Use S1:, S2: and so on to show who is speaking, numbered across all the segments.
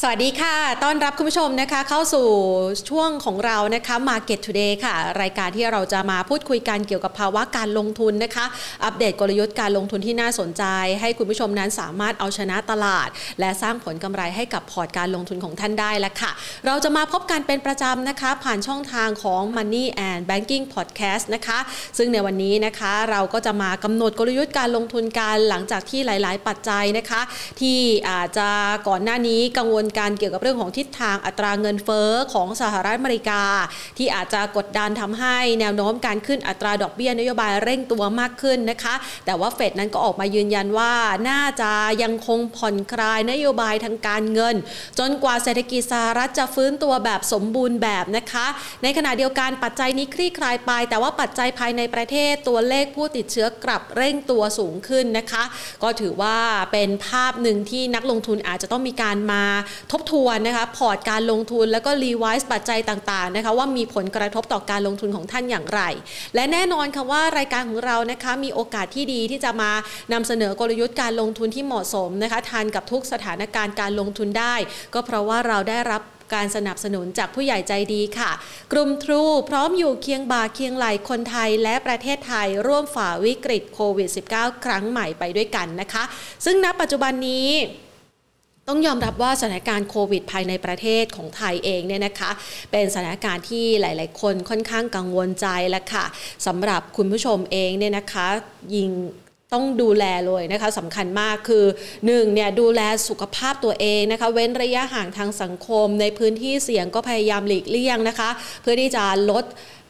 S1: สวัสดีค่ะ ต้อนรับคุณผู้ชมนะคะ เข้าสู่ช่วงของเรานะคะ Market Today ค่ะ รายการที่เราจะมาพูดคุยกันเกี่ยวกับภาวะการลงทุนนะคะ อัปเดตกลยุทธ์การลงทุนที่น่าสนใจ ให้คุณผู้ชมนั้นสามารถเอาชนะตลาด และสร้างผลกำไรให้กับพอร์ตการลงทุนของท่านได้แล้วค่ะ เราจะมาพบกันเป็นประจำนะคะ ผ่านช่องทางของ Money and Banking Podcast นะคะ ซึ่งในวันนี้นะคะเราก็จะมากำหนดกลยุทธ์การลงทุนกันหลังจากที่หลาย ๆ ปัจจัยนะคะ ที่อาจจะก่อนหน้านี้กังวลการเกี่ยวกับเรื่องของทิศทางอัตราเงินเฟ้อของสหรัฐอเมริกา ที่อาจจะกดดันทำให้แนวโน้มการขึ้นอัตราดอกเบี้ยนโยบายเร่งตัวมากขึ้นนะคะ แต่ว่าเฟดนั้นก็ออกมายืนยันว่าน่าจะยังคงผ่อนคลายนโยบายทางการเงิน จนกว่าเศรษฐกิจสหรัฐจะฟื้นตัวแบบสมบูรณ์แบบนะคะ ในขณะเดียวกันปัจจัยนี้คลี่คลายไป แต่ว่าปัจจัยภายในประเทศตัวเลขผู้ติดเชื้อกลับเร่งตัวสูงขึ้นนะคะ ก็ถือว่าเป็นภาพหนึ่งที่นักลงทุนอาจจะต้องมีการมาทบทวนนะคะพอร์ตการลงทุนแล้วก็รีไวซ์ปัจจัยต่างๆนะคะว่ามีผลกระทบต่อการลงทุนของท่านอย่างไร และแน่นอนค่ะว่ารายการของเรานะคะมีโอกาสที่ดีที่จะมานำเสนอกลยุทธ์การลงทุนที่เหมาะสมนะคะทานกับทุกสถานการณ์การลงทุนได้ ก็เพราะว่าเราได้รับการสนับสนุนจากผู้ใหญ่ใจดีค่ะ กลุ่มทรูพร้อมอยู่เคียงบ่าเคียงไหลคนไทยและประเทศไทยร่วมฝ่าวิกฤตโควิด -19 ครั้งใหม่ไปด้วยกันนะคะ ซึ่งณปัจจุบันนี้ ต้องยอมรับว่าสถานการณ์โควิดภายในประเทศของไทยเองเนี่ยนะคะ เป็นสถานการณ์ที่หลาย ๆ คนค่อนข้างกังวลใจแล้วค่ะสำหรับคุณผู้ชมเองเนี่ยนะคะยิงต้องดูแลเลยนะคะสำคัญมากคือ1เนี่ยดูแลสุขภาพตัวเองนะคะ เว้นระยะห่างทางสังคม ในพื้นที่เสี่ยงก็พยายามหลีกเลี่ยงนะคะ เพื่อที่จะลด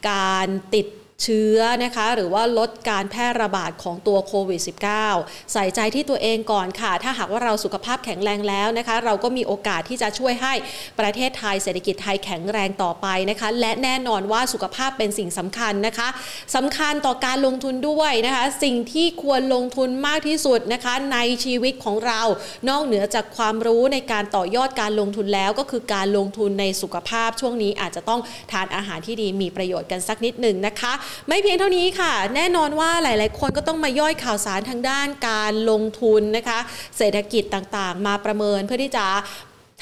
S1: การติด เชื้อนะคะ หรือว่าลดการแพร่ระบาดของตัวโควิด -19 ใส่ใจที่ตัวเองก่อนค่ะ ถ้าหากว่าเราสุขภาพแข็งแรงแล้วนะคะ เราก็มีโอกาสที่จะช่วยให้ประเทศไทยเศรษฐกิจไทยแข็งแรงต่อไปนะคะ และแน่นอนว่าสุขภาพเป็นสิ่งสำคัญนะคะสำคัญต่อการลงทุนด้วยนะคะ สิ่งที่ควรลงทุนมากที่สุดนะคะ ในชีวิตของเรานอกเหนือจากความรู้ในการต่อยอดการลงทุนแล้วก็คือการลงทุนในสุขภาพช่วงนี้อาจจะต้องทานอาหารที่ดีมีประโยชน์กันสักนิดหนึ่งนะคะไม่เพียงเท่านี้ค่ะ แน่นอนว่าหลาย ๆ คนก็ต้องมาย่อยข่าวสารทางด้านการลงทุนนะคะ เศรษฐกิจต่าง ๆ มาประเมินเพื่อที่จะ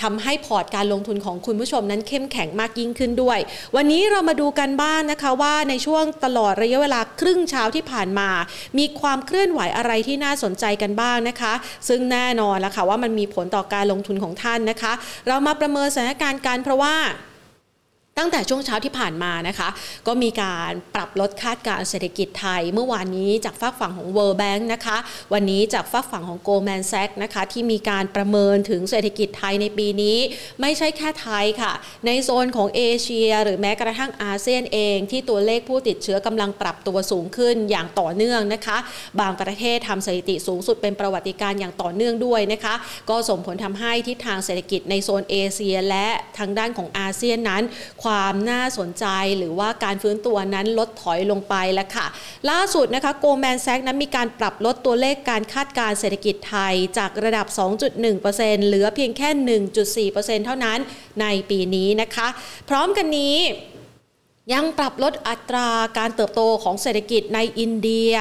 S1: ทำให้พอร์ตการลงทุนของคุณผู้ชมนั้นเข้มแข็งมากยิ่งขึ้นด้วย วันนี้เรามาดูกันบ้างนนะคะว่าในช่วงตลอดระยะเวลาครึ่งเช้าที่ผ่านมา มีความเคลื่อนไหวอะไรที่น่าสนใจกันบ้างนะคะ ซึ่งแน่นอนแล้วค่ะว่ามันมีผลต่อการลงทุนของท่านนะคะ เรามาประเมินสถานการณ์กันเพราะว่า ตั้งแต่ช่วงเช้าที่ผ่านมานะคะ ก็มีการปรับลดคาดการเศรษฐกิจไทย เมื่อวานนี้จากฝากฝั่งของ World Bank นะคะ วันนี้จากฝากฝั่งของ Goldman Sachs นะคะ ที่มีการประเมินถึงเศรษฐกิจไทยในปีนี้ ไม่ใช่แค่ไทยค่ะ ในโซนของเอเชีย หรือแม้กระทั่งอาเซียนเอง ที่ตัวเลขผู้ติดเชื้อกำลังปรับตัวสูงขึ้นอย่างต่อเนื่องนะคะ บางประเทศทำสถิติสูงสุดเป็นประวัติการอย่างต่อเนื่องด้วยนะคะ ก็ส่งผลทำให้ทิศทางเศรษฐกิจในโซนเอเชีย และทางด้านของอาเซียนนั้นความน่าสนใจหรือว่าการฟื้นตัวนั้นลดถอยลงไปแล้วค่ะ ล่าสุดนะคะโกลแมนแซกนั้นมีการปรับลดตัวเลขการคาดการเศรษฐกิจไทยจากระดับ 2.1%เหลือเพียงแค่ 1.4%เท่านั้นในปีนี้นะคะ พร้อมกันนี้ ยังปรับลดอัตราการเติบโตของเศรษฐกิจในอินเดีย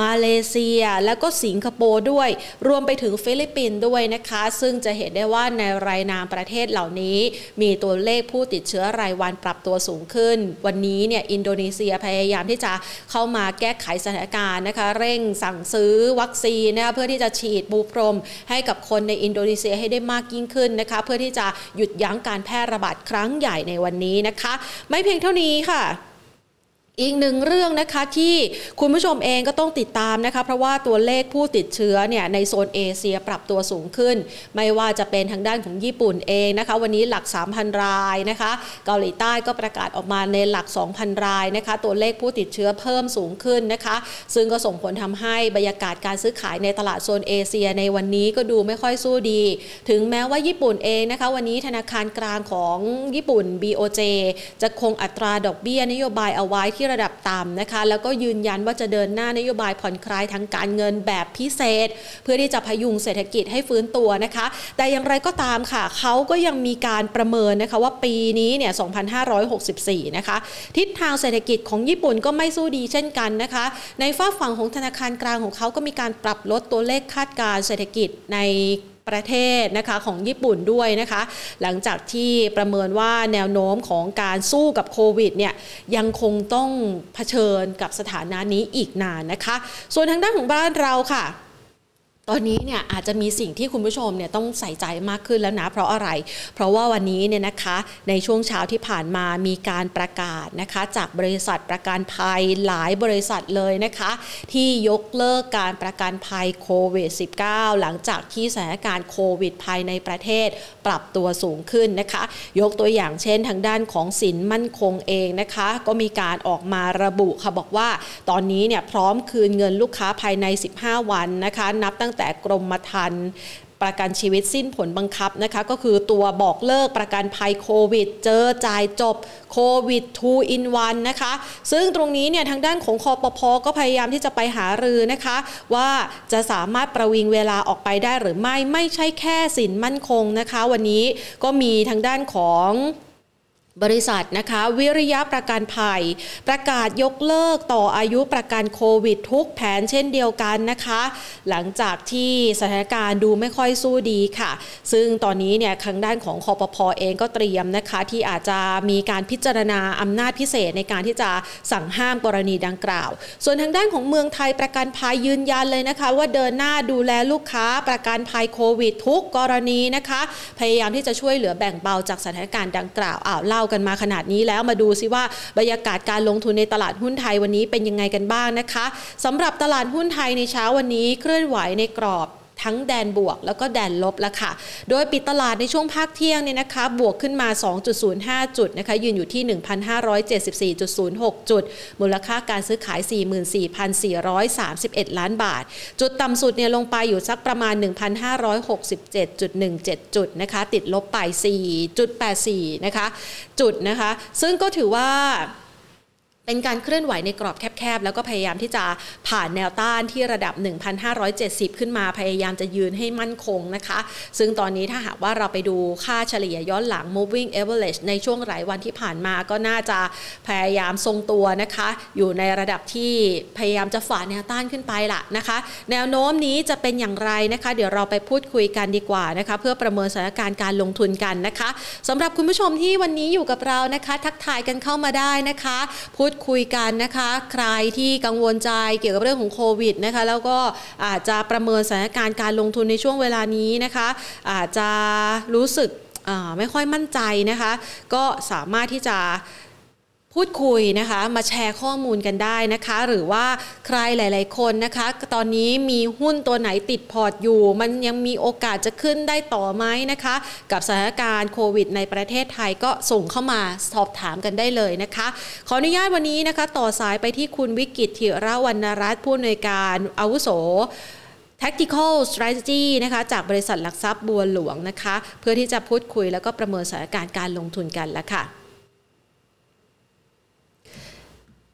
S1: มาเลเซีย และก็สิงคโปร์ด้วย รวมไปถึงฟิลิปปินส์ด้วยนะคะ ซึ่งจะเห็นได้ว่าในรายนามประเทศเหล่านี้ มีตัวเลขผู้ติดเชื้อรายวันปรับตัวสูงขึ้น วันนี้เนี่ยอินโดนีเซียพยายามที่จะเข้ามาแก้ไขสถานการณ์นะคะ เร่งสั่งซื้อวัคซีนนะคะเพื่อที่จะฉีดปูพรม ให้กับคนในอินโดนีเซียให้ได้มากยิ่งขึ้นนะคะ เพื่อที่จะหยุดยั้งการแพร่ระบาดครั้งใหญ่ในวันนี้นะคะ ไม่เพียงเท่านี้ค่ะ อีกหนึ่งเรื่องนะคะที่คุณผู้ชมเองก็ต้องติดตามนะคะ เพราะว่าตัวเลขผู้ติดเชื้อเนี่ยในโซนเอเชียปรับตัวสูงขึ้น ไม่ว่าจะเป็นทางด้านของญี่ปุ่นเองนะคะ วันนี้หลัก 3,000 รายนะคะ เกาหลีใต้ก็ประกาศออกมาในหลัก 2,000 รายนะคะ ตัวเลขผู้ติดเชื้อเพิ่มสูงขึ้นนะคะ ซึ่งก็ส่งผลทำให้บรรยากาศการซื้อขายในตลาดโซนเอเชียในวันนี้ก็ดูไม่ค่อยสู้ดี ถึงแม้ว่าญี่ปุ่นเองนะคะ วันนี้ธนาคารกลางของญี่ปุ่น BOJ จะคงอัตราดอกเบี้ยนโยบายเอาไว้ที่ระดับต่ำนะคะ แล้วก็ยืนยันว่าจะเดินหน้านโยบายผ่อนคลายทางการเงินแบบพิเศษ เพื่อที่จะพยุงเศรษฐกิจให้ฟื้นตัวนะคะ แต่อย่างไรก็ตามค่ะเขาก็ยังมีการประเมินนะคะว่าปีนี้เนี่ย 2564 นะคะ ทิศทางเศรษฐกิจของญี่ปุ่นก็ไม่สู้ดีเช่นกันนะคะ ในฝ้าฝั่งของธนาคารกลางของเขาก็มีการปรับลดตัวเลขคาดการเศรษฐกิจใน ประเทศนะคะของญี่ปุ่นด้วยนะคะ หลังจากที่ประเมินว่าแนวโน้มของการสู้กับโควิดเนี่ยยังคงต้องเผชิญกับสถานะนี้อีกนานนะคะ ส่วนทางด้านของบ้านเราค่ะ ตอนนี้เนี่ยอาจจะมีสิ่งที่คุณผู้ชมเนี่ยต้องใส่ใจมากขึ้นแล้วนะเพราะอะไร เพราะว่าวันนี้เนี่ยนะคะในช่วงเช้าที่ผ่านมามีการประกาศนะคะจากบริษัทประกันภัยหลายบริษัทเลยนะคะ ที่ยกเลิกการประกันภัยโควิด -19 หลังจากที่สถานการณ์โควิดภายในประเทศปรับตัวสูงขึ้นนะคะ ยกตัวอย่างเช่นทางด้านของสินมั่นคงเองนะคะ ก็มีการออกมาระบุค่ะบอกว่า ตอนนี้เนี่ยพร้อมคืนเงินลูกค้าภายใน 15 วันนะคะ นับตั้งแต่กรมธรรม์ประกันชีวิตสิ้นผลบังคับนะคะ ก็คือตัวบอกเลิกประกันภัยโควิด เจอจ่ายจบโควิด 2 in 1 นะคะ ซึ่งตรงนี้เนี่ยทางด้านของคอปพอก็พยายามที่จะไปหารือนะคะ ว่าจะสามารถประวิงเวลาออกไปได้หรือไม่ไม่ใช่แค่สินมั่นคงนะคะ วันนี้ก็มีทางด้านของ บริษัทนะคะวิริยะประกันภัย ประกาศยกเลิกต่ออายุประกันโควิดทุกแผนเช่นเดียวกันนะคะ หลังจากที่สถานการณ์ดูไม่ค่อยสู้ดีค่ะ ซึ่งตอนนี้เนี่ยทางด้านของคอปพอเองก็เตรียมนะคะ ที่อาจจะมีการพิจารณาอำนาจพิเศษในการที่จะสั่งห้ามกรณีดังกล่าว ส่วนทางด้านของเมืองไทยประกันภัยยืนยันเลยนะคะ ว่าเดินหน้าดูแลลูกค้าประกันภัยโควิดทุกกรณีนะคะ พยายามที่จะช่วยเหลือแบ่งเบาจากสถานการณ์ดังกล่าวอ้าวเล่ากันมาขนาดนี้แล้วมาดูซิว่าบรรยากาศการลงทุนในตลาดหุ้นไทยวันนี้เป็นยังไงกันบ้างนะคะสำหรับตลาดหุ้นไทยในเช้าวันนี้เคลื่อนไหวในกรอบ ทั้งแดนบวกแล้วก็แดนลบแล้วค่ะ โดยปิดตลาดในช่วงภาคเที่ยงเนี่ยนะคะ บวกขึ้นมา 2.05 จุดนะคะ ยืนอยู่ที่ 1,574.06 จุด มูลค่าการซื้อขาย 44,431 ล้านบาท จุดต่ำสุดเนี่ยลงไปอยู่สักประมาณ 1,567.17 จุดนะคะ ติดลบไป 4.84 นะคะ จุดนะคะ ซึ่งก็ถือว่า เป็นการเคลื่อนไหวในกรอบแคบๆ แล้วก็พยายามที่จะผ่านแนวต้านที่ระดับ 1,570 ขึ้นมาพยายามจะยืนให้มั่นคงนะคะ ซึ่งตอนนี้ถ้าหากว่าเราไปดูค่าเฉลี่ยย้อนหลัง moving average ในช่วงหลายวันที่ผ่านมาก็น่าจะพยายามทรงตัวนะคะ อยู่ในระดับที่พยายามจะฝ่าแนวต้านขึ้นไปละนะคะ แนวโน้มนี้จะเป็นอย่างไรนะคะ เดี๋ยวเราไปพูดคุยกันดีกว่านะคะ เพื่อประเมินสถานการณ์การลงทุนกันนะคะสำหรับคุณผู้ชมที่วันนี้อยู่กับเรานะคะ ทักทายกันเข้ามาได้นะคะ พูดคุยกันนะคะ ใครที่กังวลใจเกี่ยวกับเรื่องของโควิดนะคะแล้วก็อาจจะประเมินสถานการณ์การลงทุนในช่วงเวลานี้นะคะ อาจจะรู้สึกไม่ค่อยมั่นใจนะคะ ก็สามารถที่จะ พูดคุยนะคะมาแชร์ข้อมูลกันได้นะคะ หรือว่าใครหลาย ๆ คนนะคะ ตอนนี้มีหุ้นตัวไหนติดพอร์ตอยู่ มันยังมีโอกาสจะขึ้นได้ต่อไหมนะคะ กับสถานการณ์โควิดในประเทศไทยก็ส่งเข้ามาสอบถามกันได้เลยนะคะ ขออนุญาตวันนี้นะคะ ต่อสายไปที่คุณวิกิตธิระวรรณรัตน์ผู้อำนวยการอาวุโส Tactical Strategy นะคะจากบริษัทหลักทรัพย์บัวหลวงนะคะ เพื่อที่จะพูดคุยแล้วก็ประเมินสถานการณ์การลงทุนกันแล้วค่ะ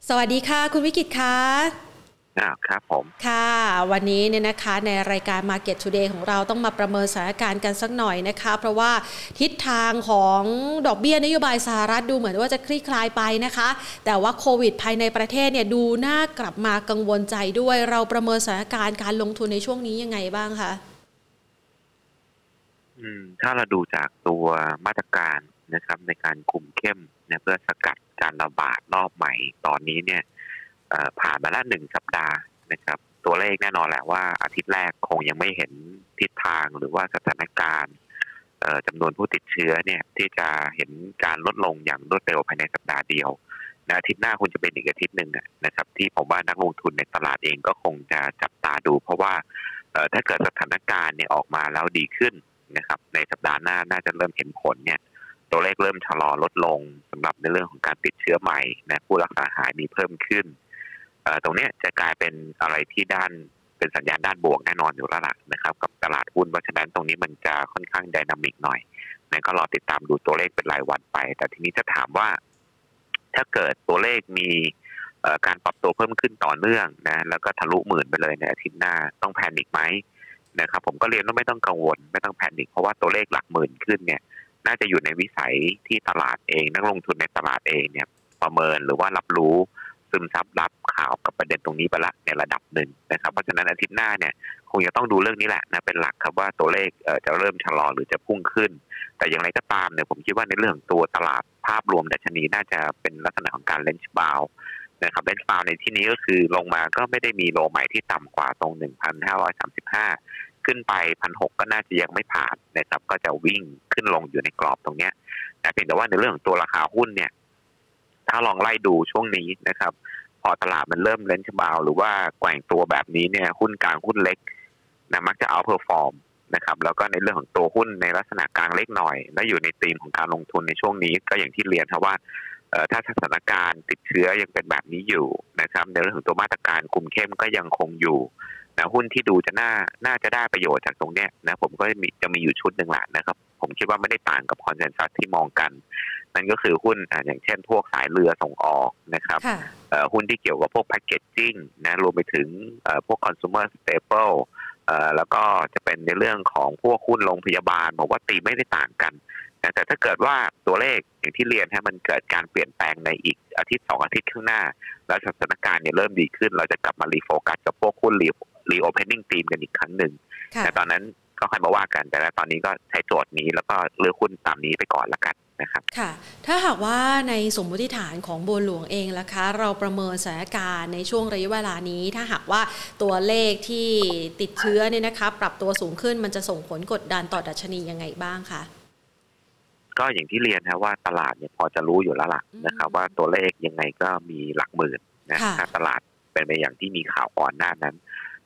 S1: สวัสดีค่ะ คุณวิกิตค่ะ
S2: ครับผม
S1: ค่ะ วันนี้เนี่ยนะคะในรายการ Market Today ของเราต้องมาประเมินสถานการณ์กันสักหน่อยนะคะ เพราะว่าทิศทางของดอกเบี้ยนโยบายสหรัฐดูเหมือนว่าจะคลี่คลายไปนะคะ แต่ว่าโควิดภายในประเทศเนี่ยดูน่ากลับมากังวลใจด้วยเราประเมินสถานการณ์การลงทุนในช่วงนี้ยังไงบ้างคะ
S2: อืมถ้าเราดูจากตัวมาตรการนะครับในการคุมเข้มเนี่ยเพื่อสกัด การระบาดรอบใหม่ตอนนี้เนี่ยผ่านมาแล้วหนึ่งสัปดาห์นะครับ ตัวเลขแน่นอนแหละว่าอาทิตย์แรกคงยังไม่เห็นทิศทางหรือว่าสถานการณ์จำนวนผู้ติดเชื้อเนี่ยที่จะเห็นการลดลงอย่างรวดเร็วภายในสัปดาห์เดียวนะอาทิตย์หน้าคุณจะเป็นอีกอาทิตย์หนึ่งนะครับ ที่ผมว่านักลงทุนในตลาดเองก็คงจะจับตาดู เพราะว่าถ้าเกิดสถานการณ์เนี่ยออกมาแล้วดีขึ้นนะครับ ในสัปดาห์หน้าน่าจะเริ่มเห็นผลเนี่ย ตัวเลขเริ่มชะลอลดลงสำหรับในเรื่องของการติดเชื้อใหม่นะผู้รักษาหายมีเพิ่มขึ้นตรงนี้จะกลายเป็นอะไรที่ด้านเป็นสัญญาณด้านบวกแน่นอนอยู่แล้วล่ะนะครับ กับตลาดหุ้นเพราะฉะนั้นตรงนี้มันจะค่อนข้าง dynamic หน่อยนะก็รอติดตามดูตัวเลขเป็นรายวันไป แต่ทีนี้จะถามว่า ถ้าเกิดตัวเลขมีการปรับตัวเพิ่มขึ้นต่อเนื่องนะ แล้วก็ทะลุหมื่นไปเลยในอาทิตย์หน้าต้อง panic ไหมนะครับ ผมก็เรียนว่าไม่ต้องกังวล ไม่ต้อง panic เพราะว่าตัวเลขหลักหมื่นขึ้นเนี่ย น่าจะอยู่ในวิสัยที่ตลาดเอง นักลงทุนในตลาดเองเนี่ยประเมินหรือว่ารับรู้ซึมซับรับข่าวกับประเด็นตรงนี้ไปละในระดับหนึ่งนะครับเพราะฉะนั้นอาทิตย์หน้าเนี่ยคงจะต้องดูเรื่องนี้แหละนะเป็นหลักครับว่าตัวเลขจะเริ่มชะลอหรือจะพุ่งขึ้น แต่อย่างไรก็ตามเนี่ยผมคิดว่าในเรื่องตัวตลาดภาพรวมดัชนีน่าจะเป็นลักษณะของการเลนส์บาวนะครับเลนส์บาวในที่นี้ก็คือลงมาก็ไม่ได้มีโลใหม่ที่ต่ำกว่าตรง 1,535 ขึ้นไปพันหกก็น่าจะยังไม่ผ่านนะครับ ก็จะวิ่งขึ้นลงอยู่ในกรอบตรงเนี้ยแต่เพียงแต่ว่าในเรื่องของตัวราคาหุ้นเนี่ย ถ้าลองไล่ดูช่วงนี้นะครับ พอตลาดมันเริ่ม range bound หรือว่าแกว่งตัวแบบนี้เนี่ย หุ้นกลางหุ้นเล็กนะมักจะ outperform นะครับ แล้วก็ในเรื่องของตัวหุ้นในลักษณะกลางเล็กหน่อย และอยู่ในธีมของการลงทุนในช่วงนี้ ก็อย่างที่เรียนครับว่าถ้าสถานการณ์ติดเชื้อยังเป็นแบบนี้อยู่นะครับ ในเรื่องของตัวมาตรการคุมเข้มก็ยังคงอยู่ นะหุ้นที่ดูจะน่าน่าจะได้ประโยชน์จากตรงเนี้ยนะผมก็มีจะมีอยู่ชุดหนึ่งแหละนะครับ ผมคิดว่าไม่ได้ต่างกับ consensus ที่มองกัน นั่นก็คือหุ้นอย่างเช่น พวกสายเรือส่งออกนะครับหุ้นที่เกี่ยวกับพวก packaging นะรวมไปถึงพวกคอน sumer staple แล้วก็จะเป็นในเรื่องของพวกหุ้นโรงพยาบาลผมว่าตีไม่ได้ต่างกันแต่ถ้าเกิดว่าตัวเลขอย่างที่เรียนให้มันเกิดการเปลี่ยนแปลงในอีกอาทิตย์สองอาทิตย์ข้างหน้า แล้วสถานการณ์เนี่ยเริ่มดีขึ้น เราจะกลับมา refocus กับพวกหุ้น re รีโอเพนนิ่งทีมกันอีกครั้งหนึ่งแต่ตอนนั้นก็ค่อยมาว่ากัน แต่ตอนนี้ก็ใช้โจทย์นี้แล้วก็เลือกหุ้นตามนี้ไปก่อนละกันนะครับ
S1: ค่ะ ถ้าหากว่าในสมมติฐานของบัวหลวงเองล่ะคะ เราประเมินสถานการณ์ในช่วงระยะเวลานี้ ถ้าหากว่าตัวเลขที่ติดเชื้อเนี่ยนะคะ ปรับตัวสูงขึ้นมันจะส่งผลกดดันต่อดัชนียังไงบ้างคะ
S2: ก็อย่างที่เรียนนะว่าตลาดเนี่ยพอจะรู้อยู่แล้วล่ะนะครับ ว่าตัวเลขยังไงก็มีหลักหมื่นนะถ้าตลาดเป็นไปอย่างที่มีข่าวก่อนหน้านั้น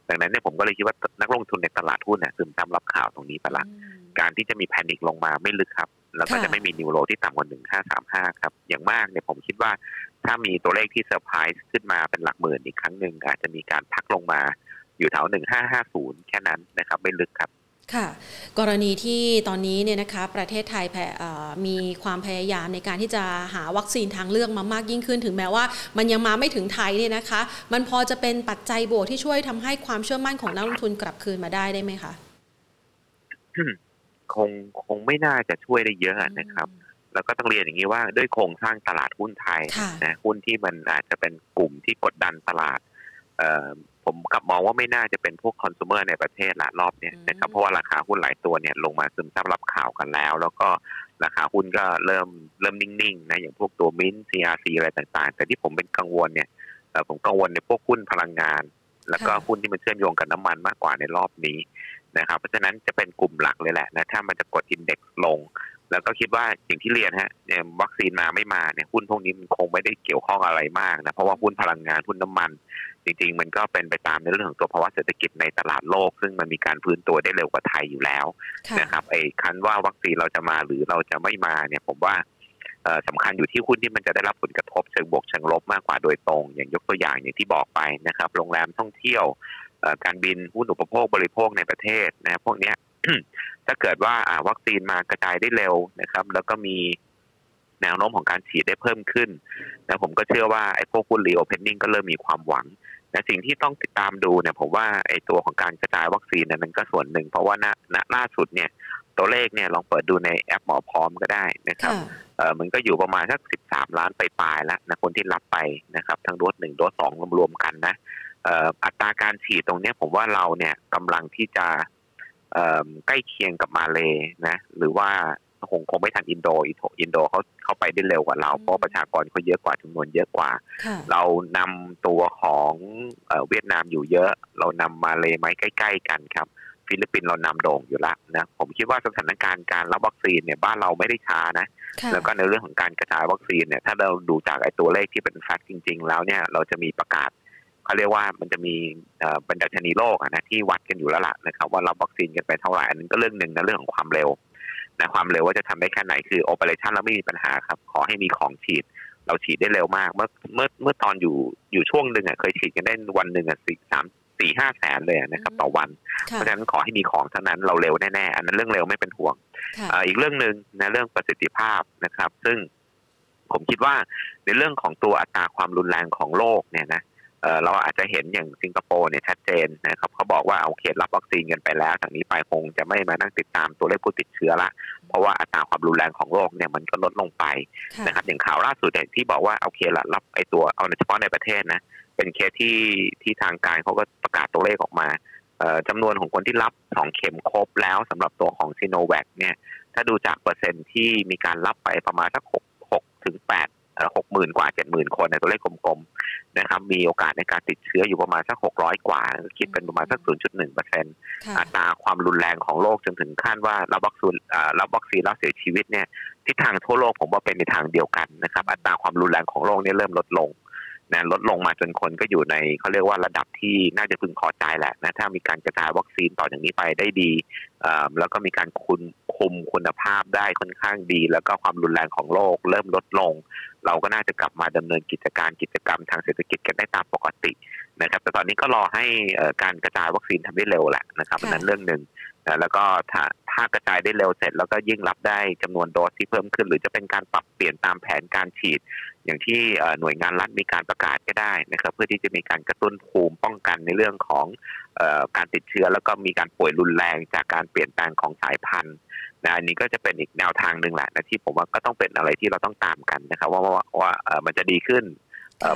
S2: ดังนั้นเนี่ยผมก็เลยคิดว่านักลงทุนในตลาดหุ้นเนี่ยซึมซับรับข่าวตรงนี้ไปละการที่จะมี panic ลงมาไม่ลึกครับ แล้วก็จะไม่มี new low ที่ต่ำกว่าหนึ่งห้าสามห้าครับ อย่างมากเนี่ยผมคิดว่าถ้ามีตัวเลขที่เซอร์ไพรส์ขึ้นมาเป็นหลักหมื่นอีกครั้งหนึ่งอาจจะมีการพักลงมาอยู่แถวหนึ่งห้าห้าศูนย์แค่นั้นนะครับ ไม่ลึกครับ
S1: ค่ะกรณีที่ตอนนี้เนี่ยนะคะประเทศไทยมีความพยายามในการที่จะหาวัคซีนทางเลือกมามากยิ่งขึ้น ถึงแม้ว่ามันยังมาไม่ถึงไทยเนี่ยนะคะ มันพอจะเป็นปัจจัยบวกที่ช่วยทำให้ความเชื่อมั่นของนักลงทุนกลับคืนมาได้ได้ไหมคะ
S2: คงคงไม่น่าจะช่วยได้เยอะนะครับ แล้วก็ต้องเรียนอย่างนี้ว่าด้วยโครงสร้างตลาดหุ้นไทยนะหุ้นที่มันอาจจะเป็นกลุ่มที่กดดันตลาด ผมกับมองว่าไม่น่าจะเป็นพวกคอน sumer ในประเทศละรอบนี้นะครับเพราะว่าราคาหุ้นหลายตัวเนี่ยลงมาซึมซับรับข่าวกันแล้ว แล้วก็ราคาหุ้นก็เริ่มเริ่มนิ่งๆนะอย่างพวกตัวมินซี CRC อะไรต่างๆ แต่ที่ผมเป็นกังวลเนี่ยผมกังวลในพวกหุ้นพลังงาน แล้วก็หุ้นที่มันเชื่อมโยงกับน้ำมันมากกว่าในรอบนี้นะครับเพราะฉะนั้นจะเป็นกลุ่มหลักเลยแหละนะถ้ามันจะกดอินเด็กซ์ลง แล้วก็คิดว่าอย่างที่เรียนฮะวัคซีนมาไม่มาเนี่ยหุ้นพวกนี้มันคงไม่ได้เกี่ยวข้องอะไรมากนะเพราะว่าหุ้นพลังงานหุ้นน้ามัน จริง ๆ มันก็เป็นไปตามในเรื่องของตัวภาวะเศรษฐกิจในตลาดโลก ซึ่งมันมีการฟื้นตัวได้เร็วกว่าไทยอยู่แล้วนะครับไอ้คันว่าวัคซีนเราจะมาหรือเราจะไม่มาเนี่ยผมว่าสำคัญอยู่ที่หุ้นที่มันจะได้รับผลกระทบเชิงบวกเชิงลบมากกว่าโดยตรง อย่างยกตัวอย่างอย่างที่บอกไปนะครับ โรงแรมท่องเที่ยวการบินหุ้นอุปโภคบริโภคในประเทศนะพวกนี้ ถ้าเกิดว่าวัคซีนมากระจายได้เร็วนะครับ แล้วก็มีแนวโน้มของการฉีดได้เพิ่มขึ้นนะผมก็เชื่อว่าไอ้พวกหุ้นรีโอเพนนิ่งก็เริ่มมีความหวังแต่สิ่งที่ต้องติดตามดูเนี่ยผมว่าไอ้ตัวของการกระจายวัคซีนเนี่ยมันก็ส่วนหนึ่ง เพราะว่าณณล่าสุดเนี่ย ตัวเลขเนี่ยลองเปิดดูในแอปหมอพร้อมก็ได้นะครับเออมันก็อยู่ประมาณสักสิบสามล้านไปปลายแล้วนะคนที่รับไปนะครับ ทั้งโดสหนึ่งโดสสองรวมๆกันนะอัตราการฉีดตรงนี้ผมว่าเราเนี่ยกำลังที่จะ ใกล้เคียงกับมาเลนะ หรือว่าคงคงไม่ทันอินโดอินโดเขาเขาไปได้เร็วกว่าเรา เพราะประชากรเขาเยอะกว่าจำนวนเยอะกว่า เรานำตัวของเวียดนามอยู่เยอะ เรานำมาเลยไหมใกล้ ๆ กันครับ ฟิลิปปินส์เรานำโด่งอยู่ละนะผมคิดว่าสถานการณ์การรับวัคซีนเนี่ยบ้านเราไม่ได้ช้านะ แล้วก็ในเรื่องของการกระจายวัคซีนเนี่ยถ้าเราดูจากไอ้ตัวเลขที่เป็น fact จริง ๆ แล้วเนี่ยเราจะมีประกาศ เขาเรียกว่ามันจะมีบรรดาชนีโลกนะที่วัดกันอยู่แล้วล่ะนะครับ ว่ารับวัคซีนกันไปเท่าไหร่อันนั้นก็เรื่องหนึ่งนะเรื่องของความเร็วนะความเร็วว่าจะทำได้แค่ไหนคือ operation เราไม่มีปัญหาครับ ขอให้มีของฉีด เราฉีดได้เร็วมาก เมื่อเมื่อเมื่อตอนอยู่อยู่ช่วงหนึ่งอะเคยฉีดกันได้วันหนึ่งอะสี่สามสี่ห้าแสนเลยนะครับต่อวัน เพราะฉะนั้นขอให้มีของเท่านั้นเราเร็วแน่ๆอันนั้นเรื่องเร็วไม่เป็นห่วงอีกเรื่องหนึ่งนะเรื่องประสิทธิภาพนะครับ ซึ่งผมคิดว่าในเรื่องของตัวอัตราความรุนแรงของโลกเนี่ยนะ เราอาจจะเห็นอย่างสิงคโปร์เนี่ยชัดเจนนะครับเขาบอกว่าโอเครับวัคซีนกันไปแล้วจากนี้ไปคงจะไม่มานั่งติดตามตัวเลขผู้ติดเชื้อละ เพราะว่าอัตราความรุนแรงของโรคเนี่ยมันก็ลดลงไปนะครับอย่างข่าวล่าสุดที่บอกว่าโอเคละรับไอตัวเอาเฉพาะในประเทศนะเป็นเคสที่ที่ทางการเขาก็ประกาศตัวเลขออกมาจำนวนของคนที่รับสองเข็มครบแล้วสำหรับตัวของซีโนแวคเนี่ยถ้าดูจากเปอร์เซ็นต์ที่มีการรับไปประมาณสักหกหกถึงแปด หกหมื่นกว่าเจ็ดหมื่นคนในตัวเลขกลมๆนะครับมีโอกาสในการติดเชื้ออยู่ประมาณสักหกร้อยกว่า คิดเป็นประมาณสักศูนย์จุดหนึ่งเปอร์เซ็นต์อัตราความรุนแรงของโรคจนถึงขั้นว่ารับวัคซีนรับวัคซีนแล้วเสียชีวิตเนี่ยทิศทางทั่วโลกผมว่าเป็นในทางเดียวกันนะครับอัตราความรุนแรงของโรคเนี่ยเริ่มลดลง นะลดลงมาจนคนก็อยู่ในเขาเรียกว่าระดับที่น่าจะพึงพอใจแหละนะถ้ามีการกระจายวัคซีนต่อจากนี้ไปได้ดีแล้วก็มีการคุมคุมคุณภาพได้ค่อนข้างดี แล้วก็ความรุนแรงของโรคเริ่มลดลง เราก็น่าจะกลับมาดำเนินกิจการกิจกรรมทางเศรษฐกิจกันได้ตามปกตินะครับ แต่ตอนนี้ก็รอให้การกระจายวัคซีนทำได้เร็วแหละนะครับนั้นเรื่องหนึ่งแล้วก็ถ้าถ้ากระจายได้เร็วเสร็จ แล้วก็ยิ่งรับได้จำนวนโดสที่เพิ่มขึ้น หรือจะเป็นการปรับเปลี่ยนตามแผนการฉีด อย่างที่หน่วยงานรัฐมีการประกาศก็ได้นะครับ เพื่อที่จะมีการกระตุ้นภูมิป้องกันในเรื่องของการติดเชื้อ แล้วก็มีการป่วยรุนแรงจากการเปลี่ยนแปลงของสายพันธุ์นะอันนี้ก็จะเป็นอีกแนวทางหนึ่งแหละนะที่ผมว่าก็ต้องเป็นอะไรที่เราต้องตามกันนะครับ ว่าว่าว่ามันจะดีขึ้น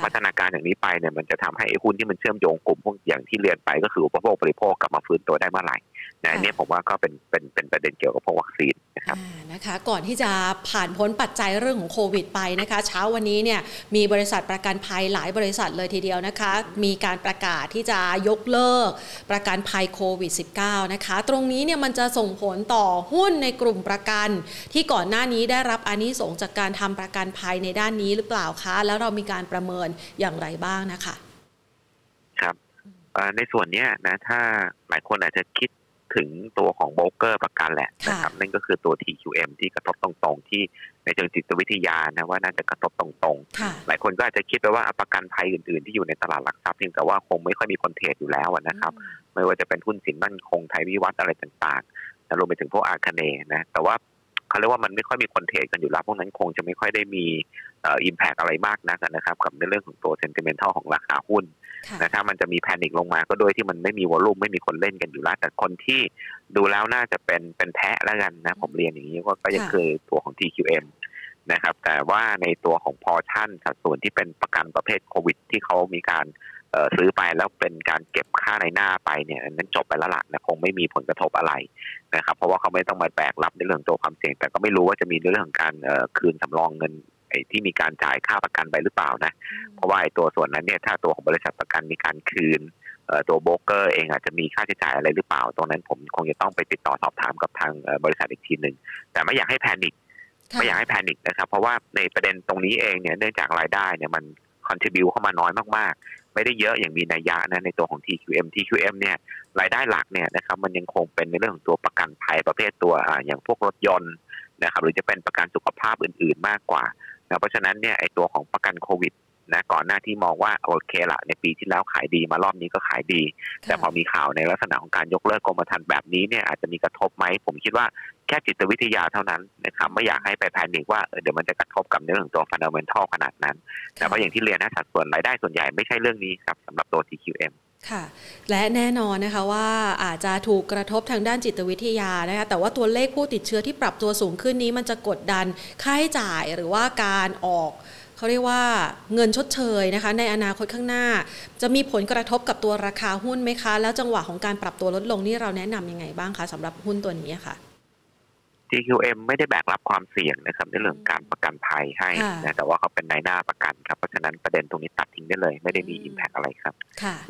S2: พัฒนาการอย่างนี้ไปเนี่ยมันจะทำให้หุ้นที่มันเชื่อมโยงกลุ่มพวกอย่างที่เรียนไปก็คืออุปโภคบริโภคกลับมาฟื้นตัวได้เมื่อไหร่ นะนี่ผมว่าก็เป็นเป็นเป็นประเด็นเกี่ยวกับพวกวัคซีนนะครับ
S1: นะคะก่อนที่จะผ่านพ้นปัจจัยเรื่องของโควิดไปนะคะ เช้าวันนี้เนี่ยมีบริษัทประกันภัยหลายบริษัทเลยทีเดียวนะคะ มีการประกาศที่จะยกเลิกประกันภัยโควิด -19 นะคะ ตรงนี้เนี่ยมันจะส่งผลต่อหุ้นในกลุ่มประกัน ที่ก่อนหน้านี้ได้รับอานิสงจากการทำประกันภัยในด้านนี้หรือเปล่าคะ แล้วเรามีการประเมินอย่างไรบ้างนะคะ
S2: ครับในส่วนนี้นะถ้าหลายคนอาจจะคิด ถึงตัวของโบรกเกอร์ประกันแหละนะครับนั่นก็คือตัว TQM ที่กระทบตรงๆ ที่ในเชิงจิตวิทยานะว่าน่าจะกระทบตรงๆ หลายคนก็อาจจะคิดไปว่าประกันภัยอื่นๆ ที่อยู่ในตลาดหลักทรัพย์เพียงแต่ว่าคงไม่ค่อยมีคนเทรดอยู่แล้วนะครับ ไม่ว่าจะเป็นหุ้นสินมั่นคงไทยวิวัฒน์อะไรต่างๆรวมไปถึงพวกอาคาเนนะแต่ว่า เขาเรียกว่ามันไม่ค่อยมีคน trade กันอยู่แล้วพวกนั้นคงจะไม่ค่อยได้มี impact อะไรมากนักนะครับ กับในเรื่องของตัว sentimental ของราคาหุ้นนะถ้ามันจะมี panic ลงมาก็โดยที่มันไม่มี volume ไม่มีคนเล่นกันอยู่แล้วแต่คนที่ดูแล้วน่าจะเป็นเป็น play แล้วกันนะผมเรียนอย่างนี้ก็ยังคือตัวของ TQM นะครับแต่ว่าในตัวของพอชั่นสัดส่วนที่เป็นประกันประเภทโควิด ที่เขามีการ ซื้อไปแล้วเป็นการเก็บค่านายหน้าไปเนี่ยนั้นจบไปแล้วล่ะนะคงไม่มีผลกระทบอะไรนะครับ เพราะว่าเขาไม่ต้องมาแบกรับในเรื่องตัวความเสี่ยง แต่ก็ไม่รู้ว่าจะมีเรื่องของการคืนสำรองเงินไอ้ที่มีการจ่ายค่าประกันไปหรือเปล่านะ เพราะว่าไอ้ตัวส่วนนั้นเนี่ยถ้าตัวของบริษัทประกันมีการคืนตัวโบรกเกอร์เองอาจจะมีค่าใช้จ่ายอะไรหรือเปล่า ตรงนั้นผมคงจะต้องไปติดต่อสอบถามกับทางบริษัทอีกทีหนึ่งแต่ไม่อยากให้แพนิคไม่อยากให้แพนิคนะครับ เพราะว่าในประเด็นตรงนี้เองเนี่ยเนื่องจากรายได้เนี่ยมันคอนทริบิวเข้ามาน้อยมากๆ ไม่ได้เยอะอย่างมีนัยยะนะในตัวของ TQM TQM เนี่ยรายได้หลักเนี่ยนะครับมันยังคงเป็นในเรื่องของตัวประกันภัยประเภทตัวอย่างพวกรถยนต์นะครับหรือจะเป็นประกันสุขภาพอื่น ๆ มากกว่านะเพราะฉะนั้นเนี่ยไอตัวของประกันโควิด นะก่อนหน้าที่มองว่าโอเคละในปีที่แล้วขายดีมารอบนี้ก็ขายดี แต่พอมีข่าวในลักษณะของการยกเลิกกรมธรรม์แบบนี้เนี่ยอาจจะมีกระทบไหมผมคิดว่าแค่จิตวิทยาเท่านั้นนะครับไม่อยากให้ไปแพนิกว่าเดี๋ยวมันจะกระทบกับเรื่องของตัวฟันเดเมนทัลขนาดนั้น แต่เพราะอย่างที่เรียนนะสัดส่วนรายได้ส่วนใหญ่ไม่ใช่เรื่องนี้ครับสำหรับตัว TQM
S1: ค่ะและแน่นอนนะคะว่าอาจจะถูกกระทบทางด้านจิตวิทยานะคะแต่ว่าตัวเลขผู้ติดเชื้อที่ปรับตัวสูงขึ้นนี้มันจะกดดันค่าใช้จ่ายหรือว่าการออก เขาเรียกว่าเงินชดเชยนะคะ ในอนาคตข้างหน้า จะมีผลกระทบกับตัวราคาหุ้นไหมคะ แล้วจังหวะของการปรับตัวลดลงนี่เราแนะนํำยังไงบ้างคะสำหรับหุ้นตัวนี้ค่ะ
S2: TQM ไม่ได้แบกรับความเสี่ยงนะครับในเรื่องการประกันภัยให้นะแต่ว่าเขาเป็นนายหน้าประกันครับ เพราะฉะนั้นประเด็นตรงนี้ตัดทิ้งได้เลย ไม่ได้มีอิมแพกอะไรครับ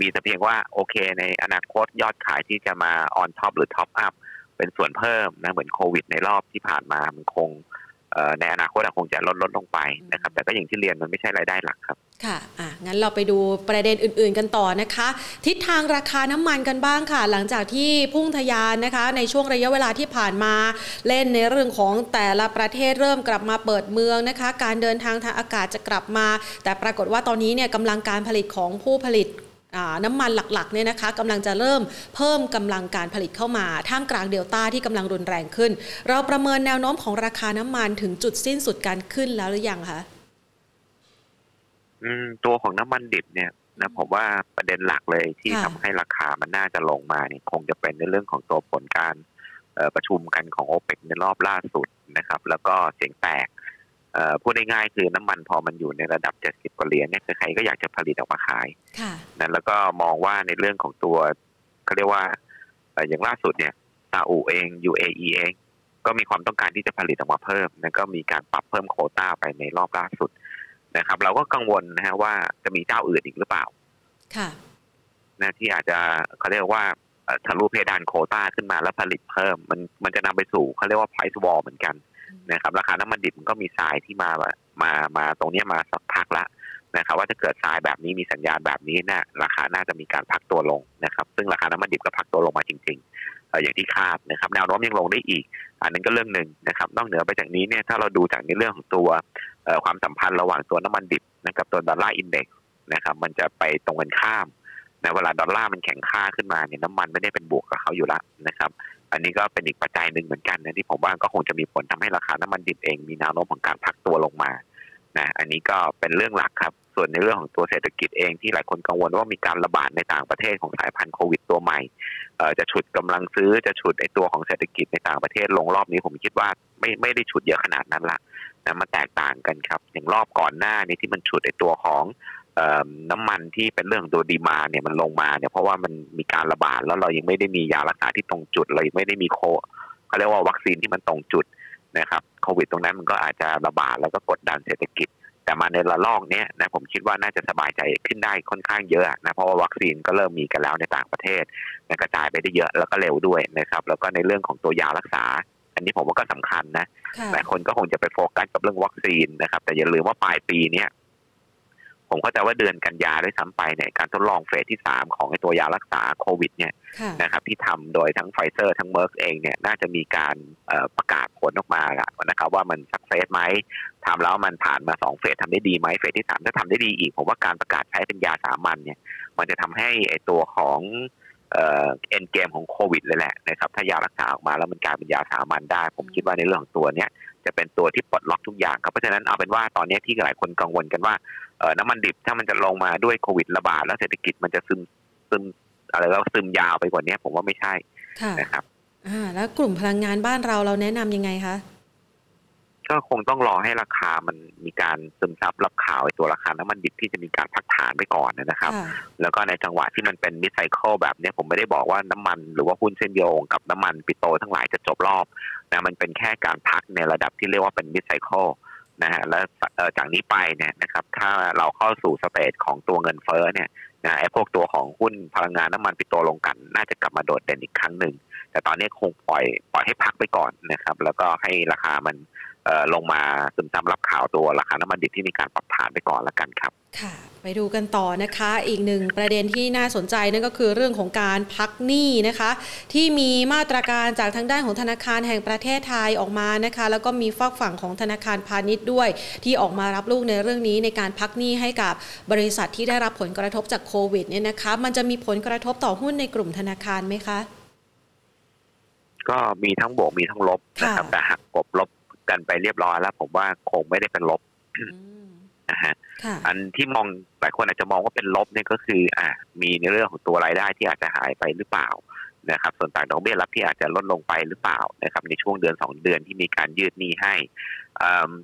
S2: มีแต่เพียงว่าโอเค ในอนาคตยอดขายที่จะมา on top หรือ top up เป็นส่วนเพิ่มนะเหมือนโควิดในรอบที่ผ่านมามันคง ในอนาคตคงจะลดลดลงไปนะครับแต่ก็อย่างที่เรียนมันไม่ใช่รายได้หลักครับ
S1: ค่ะอะงั้นเราไปดูประเด็นอื่น ๆ กันต่อนะคะ ทิศทางราคาน้ำมันกันบ้างค่ะ หลังจากที่พุ่งทะยานนะคะ ในช่วงระยะเวลาที่ผ่านมาเล่นในเรื่องของแต่ละประเทศเริ่มกลับมาเปิดเมืองนะคะ การเดินทางทางอากาศจะกลับมา แต่ปรากฏว่าตอนนี้เนี่ยกำลังการผลิตของผู้ผลิต น้ำมันหลักๆเนี่ยนะคะกำลังจะเริ่มเพิ่มกำลังการผลิตเข้ามาท่ามกลางเดลต้าที่กำลังรุนแรงขึ้น เราประเมินแนวโน้มของราคาน้ำมันถึงจุดสิ้นสุดการขึ้นแล้วหรือยังคะ
S2: ตัวของน้ำมันดิบเนี่ยนะผมว่าประเด็นหลักเลยที่ทำให้ราคามันน่าจะลงมาเนี่ยคงจะเป็นในเรื่องของตัวผลการประชุมกันของโอเปกในรอบล่าสุดนะครับ แล้วก็เสียงแตก พูดง่ายๆคือน้ำมันพอมันอยู่ในระดับ 70 กว่าเหรียญเนี่ยใครก็อยากจะผลิตออกมาขายนั่นแล้วก็มองว่าในเรื่องของตัวเขาเรียกว่าอย่างล่าสุดเนี่ยซาอุเอง UAE เองก็มีความต้องการที่จะผลิตออกมาเพิ่มแล้วก็มีการปรับเพิ่มโคต้าไปในรอบล่าสุดนะครับ เราก็กังวลนะฮะว่าจะมีเจ้าอื่นอีกหรือเปล่า
S1: ค่ะ
S2: นะที่อาจจะเขาเรียกว่าทะลุเพดานโคต้าขึ้นมาแล้วผลิตเพิ่ม มันมันจะนำไปสู่เขาเรียกว่า price war เหมือนกัน นะครับราคาน้ำมันดิบมันก็มีสายที่มามามาตรงนี้มาสักพักละนะครับว่าถ้าเกิดทรายแบบนี้มีสัญญาณแบบนี้เนี่ยราคาน่าจะมีการพักตัวลงนะครับ ซึ่งราคาน้ำมันดิบก็พักตัวลงมาจริงๆอย่างที่คาดนะครับ แนวโน้มยังลงได้อีก อันนั้นก็เรื่องหนึ่งนะครับ นอกเหนือไปจากนี้เนี่ยถ้าเราดูจากในเรื่องของตัวความสัมพันธ์ระหว่างตัวน้ำมันดิบนะครับตัวดอลลาร์อินเด็กซ์นะครับ มันจะไปตรงกันข้าม ในเวลาดอลลาร์มันแข็งค่าขึ้นมาเนี่ยน้ำมันไม่ได้เป็นบวกกับเขาอยู่แล้วนะครับ อันนี้ก็เป็นอีกปัจจัยหนึ่งเหมือนกันนะที่ผมว่าก็คงจะมีผลทำให้ราคาน้ำมันดิบเองมีแนวโน้มของการพักตัวลงมานะอันนี้ก็เป็นเรื่องหลักครับ ส่วนในเรื่องของตัวเศรษฐกิจเองที่หลายคนกังวลว่ามีการระบาดในต่างประเทศของสายพันธุ์โควิดตัวใหม่จะฉุดกำลังซื้อจะฉุดไอตัวของเศรษฐกิจในต่างประเทศลงรอบนี้ผมคิดว่าไม่ไม่ได้ฉุดเยอะขนาดนั้นละนะมันแตกต่างกันครับ อย่างรอบก่อนหน้านี้ที่มันฉุดไอตัวของ น้ำมันที่เป็นเรื่องตัวดีมาเนี่ยมันลงมาเนี่ยเพราะว่ามันมีการระบาดแล้วเรายังไม่ได้มียารักษาที่ตรงจุดเลยไม่ได้มีโคเขาเรียกว่าวัคซีนที่มันตรงจุดนะครับโควิดตรงนั้นมันก็อาจจะระบาดแล้วก็กดดันเศรษฐกิจ แต่มาในระลอกนี้นะผมคิดว่าน่าจะสบายใจขึ้นได้ค่อนข้างเยอะนะเพราะว่าวัคซีนก็เริ่มมีกันแล้วในต่างประเทศนะกระจายไปได้เยอะแล้วก็เร็วด้วยนะครับแล้วก็ในเรื่องของตัวยารักษา อันนี้ผมว่าก็สำคัญนะหลายคนก็คงจะไปโฟกัสกับเรื่องวัคซีนนะครับ แต่อย่าลืมว่าปลายปีเนี้ย ผมก็จะว่าเดือนกันยาได้ซ้ำไปเนี่ยการทดลอง phase ที่สามของไอตัวยารักษาโควิดเนี่ยนะครับที่ทำโดยทั้งไฟเซอร์ทั้งเมอร์กเองเนี่ยน่าจะมีการประกาศผลออกมาแล้วนะครับว่ามัน success ไหมทำแล้วมันผ่านมาสอง phase ทำได้ดีไหม phase ที่สามถ้าทำได้ดีอีก ผมว่าการประกาศใช้เป็นยาสามัญเนี่ย มันจะทำให้ไอตัวของเอ็นเกมของโควิดเลยแหละนะครับถ้ายารักษาออกมาแล้วมันกลายเป็นยาสามัญได้ ผมคิดว่าในเรื่องของตัวเนี้ย จะเป็นตัวที่ปลดล็อกทุกอย่างครับเพราะฉะนั้นเอาเป็นว่าตอนนี้ที่หลายคนกังวลกันว่าน้ำมันดิบถ้ามันจะลงมาด้วยโควิดระบาดแล้วเศรษฐกิจมันจะซึมซึมอะไรแล้วซึมยาวไปกว่านี้ผมว่าไม่ใช่นะครับ
S1: อ่าแล้วกลุ่มพลังงานบ้านเราเราแนะนํำยังไงคะ
S2: ก็คงต้องรอให้ราคามันมีการซึมซับรับข่าวไอ้ตัวราคาน้ำมันดิบที่จะมีการพักฐานไปก่อนนะครับ แล้วก็ในจังหวะที่มันเป็น mid cycle แบบนี้ผมไม่ได้บอกว่าน้ำมันหรือว่าหุ้นเชื่อมโยงกับน้ำมันปิโตรทั้งหลายจะจบรอบ นะมันเป็นแค่การพักในระดับที่เรียกว่าเป็น mid cycle นะฮะและจากนี้ไปเนี่ยนะครับถ้าเราเข้าสู่ stage ของตัวเงินเฟ้อเนี่ยนะไอ้พวกตัวของหุ้นพลังงานน้ำมันปิโตรโรงกลั่น น่าจะกลับมาโดดเด่นอีกครั้งหนึ่ง แต่ตอนนี้คงปล่อยปล่อยให้พักไปก่อนนะครับ แล้วก็ให้ราคามัน ลงมาซึมซับรับข่าวตัวราคาน้ำมันดิบที่มีการปรับฐานไปก่อนแล้วกันครับ
S1: ค่ะไปดูกันต่อนะคะ อีกหนึ่งประเด็นที่น่าสนใจนั่นก็คือเรื่องของการพักหนี้นะคะ ที่มีมาตรการจากทางด้านของธนาคารแห่งประเทศไทยออกมานะคะ แล้วก็มีฝากฝั่งของธนาคารพาณิชย์ด้วย ที่ออกมารับลูกในเรื่องนี้ในการพักหนี้ให้กับบริษัทที่ได้รับผลกระทบจากโควิดเนี่ยนะคะ มันจะมีผลกระทบต่อหุ้นในกลุ่มธนาคารไหมคะ
S2: ก็มีทั้งบวกมีทั้งลบนะครับแต่หักกบลบ กันไปเรียบร้อยแล้ว ผมว่าคงไม่ได้เป็นลบนะฮะอันที่มองหลายคนอาจจะมองว่าเป็นลบเนี่ยก็คือ อ่า มีในเรื่องของตัวรายได้ที่อาจจะหายไปหรือเปล่านะครับ ส่วนต่างดอกเบี้ยรับที่อาจจะลดลงไปหรือเปล่านะครับ ในช่วงเดือนสองเดือนที่มีการยืดหนี้ให้